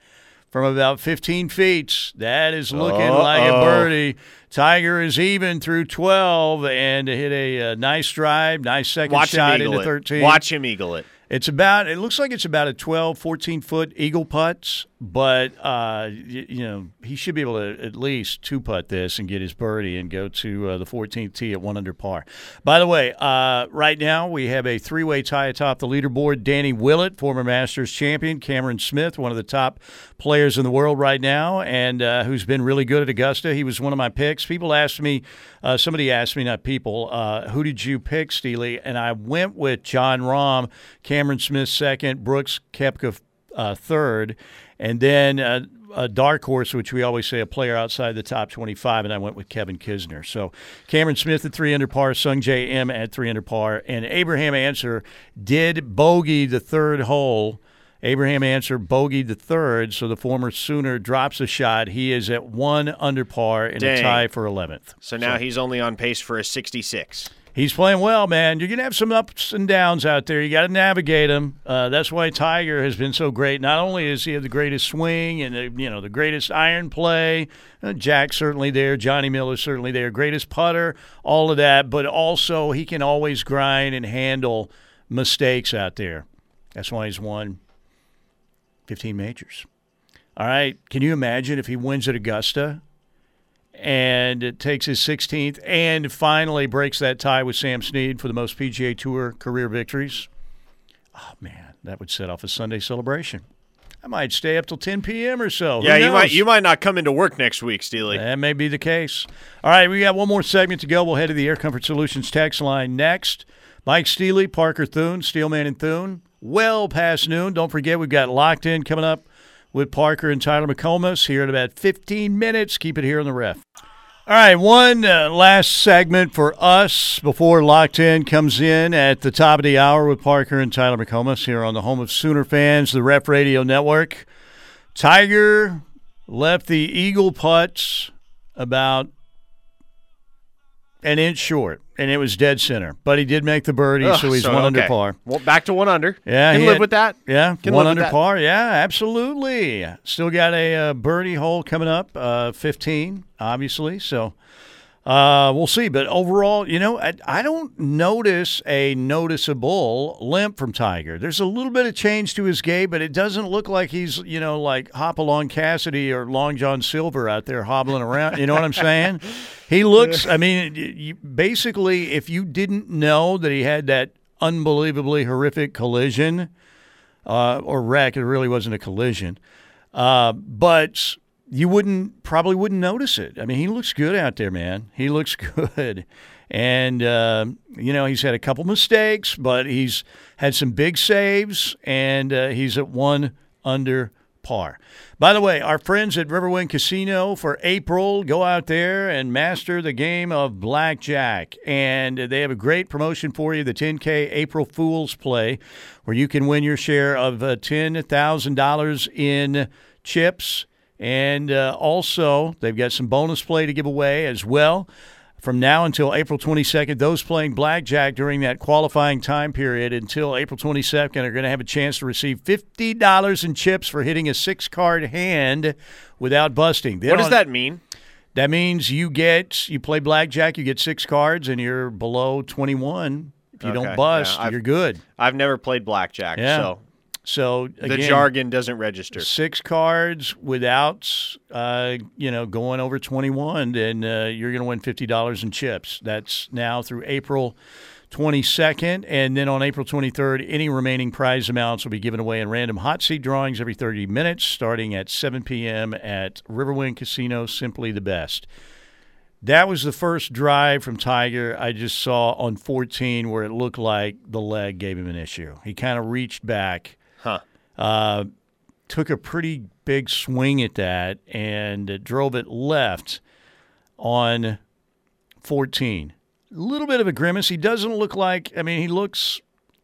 A: from about 15 feet. That is looking Uh-oh. like a birdie. Tiger is even through 12 and hit a, a nice drive, nice second
B: Watch
A: shot into 13.
B: It. Watch him eagle it.
A: It's about. It looks like it's about a 12, 14 foot eagle putts, but uh, you, you, know he should be able to at least two putt this and get his birdie and go to uh, the 14th tee at one under par. By the way, uh, right now we have a three way tie atop the leaderboard. Danny Willett, former Masters champion, Cameron Smith, one of the top players in the world right now, and uh, who's been really good at Augusta. He was one of my picks. People asked me, uh, somebody asked me, not people, uh, who did you pick, Steely? And I went with Jon Rahm. Cameron Smith second, Brooks Koepka uh, third, and then uh, a dark horse, which we always say a player outside the top 25, and I went with Kevin Kisner. So Cameron Smith at three under par, Sungjae Im at three under par, and Abraham Ancer did bogey the third hole. Abraham Ancer bogeyed the third, so the former Sooner drops a shot. He is at one under par in Dang. a tie for 11th.
B: So now so. he's only on pace for a 66
A: he's playing well, man. You're going to have some ups and downs out there. You got to navigate them. Uh, that's why Tiger has been so great. Not only is he the greatest swing and the, you know the greatest iron play, uh, Jack certainly there, Johnny Miller certainly there, greatest putter, all of that, but also he can always grind and handle mistakes out there. That's why he's won 15 majors. All right, can you imagine if he wins at Augusta? and it takes his 16th and finally breaks that tie with Sam Snead for the most PGA Tour career victories. Oh man, that would set off a Sunday celebration. I might stay up till 10 p.m. or so.
B: Yeah, you might you might not come into work next week, Steely.
A: That may be the case. All right, we got one more segment to go. We'll head to the Air Comfort Solutions text line next. Mike Steely, Parker Thune, Steelman and Thune. Well past noon. Don't forget we've got locked in coming up with Parker and Tyler McComas here in about 15 minutes. Keep it here on the ref. All right, one uh, last segment for us before Locked In comes in at the top of the hour with Parker and Tyler McComas here on the home of Sooner fans, the Ref Radio Network. Tiger left the Eagle putts about an inch short, and it was dead center. But he did make the birdie,
B: Ugh,
A: so he's one under par.
B: Well, back to one under.
A: Yeah,
B: can
A: he
B: live
A: had-
B: with that.
A: Yeah,
B: Can
A: one
B: live with
A: under par. Yeah, absolutely. Still got a uh, birdie hole coming up, uh, 15, obviously. So uh, we'll see. But overall, you know, I, I don't notice a noticeable limp from Tiger. There's a little bit of change to his gait, but it doesn't look like he's, you know, like Hopalong Cassidy or Long John Silver out there hobbling around. You know what I'm saying? He looks, I mean, you, basically, if you didn't know that he had that unbelievably horrific collision, uh, or wreck. It really wasn't a collision, uh, but you wouldn't probably wouldn't notice it. I mean, he looks good out there, man. He looks good, and uh, you know he's had a couple mistakes, but he's had some big saves, and uh, he's at one under par. By the way, our friends at Riverwind Casino for April go out there and master the game of blackjack. And they have a great promotion for you the 10K April Fool's Play, where you can win your share of uh, $10,000 in chips. And uh, also, they've got some bonus play to give away as well. From now until April 22nd, those playing blackjack during that qualifying time period until April 22nd are going to have a chance to receive $50 in chips for hitting a six card hand without busting. Then
B: What does that mean?
A: That means you get, you play blackjack, you get six cards, and you're below 21. If you
B: Okay,
A: don't bust,
B: yeah,
A: you're good.
B: I've never played blackjack,
A: Yeah.
B: so
A: So, again, the
B: jargon doesn't register.
A: six cards without uh, you know going over 21 then uh, you're going to win $50 in chips that's now through april 22nd and then on april 23rd any remaining prize amounts will be given away in random hot seat drawings every 30 minutes starting at 7 p.m at riverwind casino simply the best that was the first drive from Tiger I just saw on 14 where it looked like the leg gave him an issue. He kind of reached back,
B: Huh.
A: uh, took a pretty big swing at that, and drove it left on 14. A little bit of a grimace. He doesn't look like, I mean, he looks,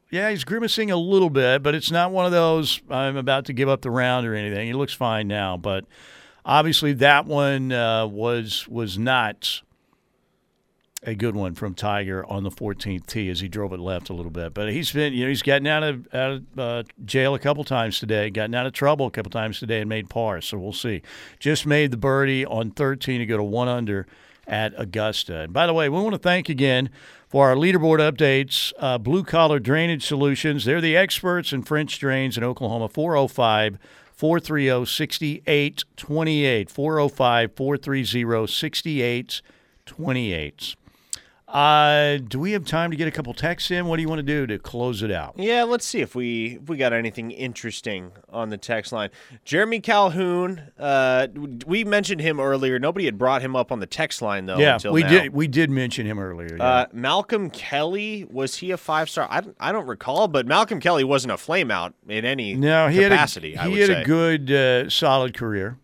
A: yeah, he's grimacing a little bit, but it's not one of those, I'm about to give up the round or anything. He looks fine now, but obviously that one uh, was was not a good one from Tiger on the 14th tee as he drove it left a little bit. But he's been, you know, he's gotten out of out of uh, jail a couple times today, gotten out of trouble a couple times today, and made par. So we'll see. Just made the birdie on 13 to go to one under at Augusta. And by the way, we want to thank again for our leaderboard updates. Uh, Blue Collar Drainage Solutions. They're the experts in French drains in Oklahoma. 405 430 6828. 405 430 6828. Uh, do we have time to get a couple texts in? What do you want to do to close it out?
B: Yeah, let's see if we if we got anything interesting on the text line. Jeremy Calhoun, uh, we mentioned him earlier. Nobody had brought him up on the text line though.
A: yeah,
B: until
A: we
B: now.
A: did. We did mention him earlier. yeah.
B: Uh, Malcolm Kelly was he a five star? I don't, I don't recall, but Malcolm Kelly wasn't a flame out in any
A: no, he
B: capacity.
A: had a, he had
B: say.
A: a good, uh, solid career.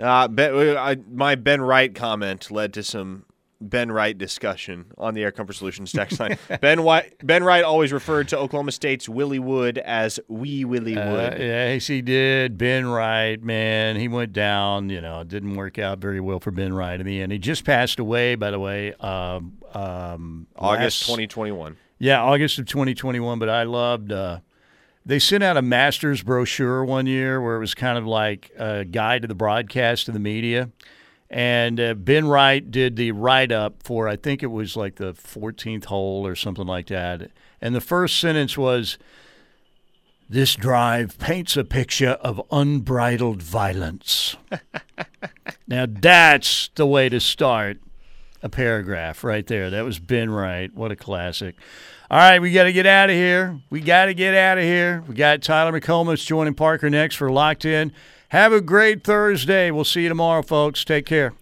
B: Uh, ben, I, my Ben Wright comment led to some Ben Wright discussion on the Air Comfort Solutions text line. ben White, Ben Wright always referred to Oklahoma State's Willie Wood as Wee Willie
A: Uh,
B: Wood.
A: yes, he did. Ben Wright, man, he went down. You know, it didn't work out very well for Ben Wright in the end. He just passed away, by the way. Um, um,
B: August
A: last-
B: 2021.
A: Yeah, August of 2021. But I loved. Uh, they sent out a master's brochure one year where it was kind of like a guide to the broadcast and the media. And uh, Ben Wright did the write up for, I think it was like the 14th hole or something like that. And the first sentence was This drive paints a picture of unbridled violence. now, that's the way to start a paragraph right there. That was Ben Wright. What a classic. All right, we got to get out of here. We got to get out of here. We got Tyler McComas joining Parker next for Locked In. Have a great Thursday. We'll see you tomorrow, folks. Take care.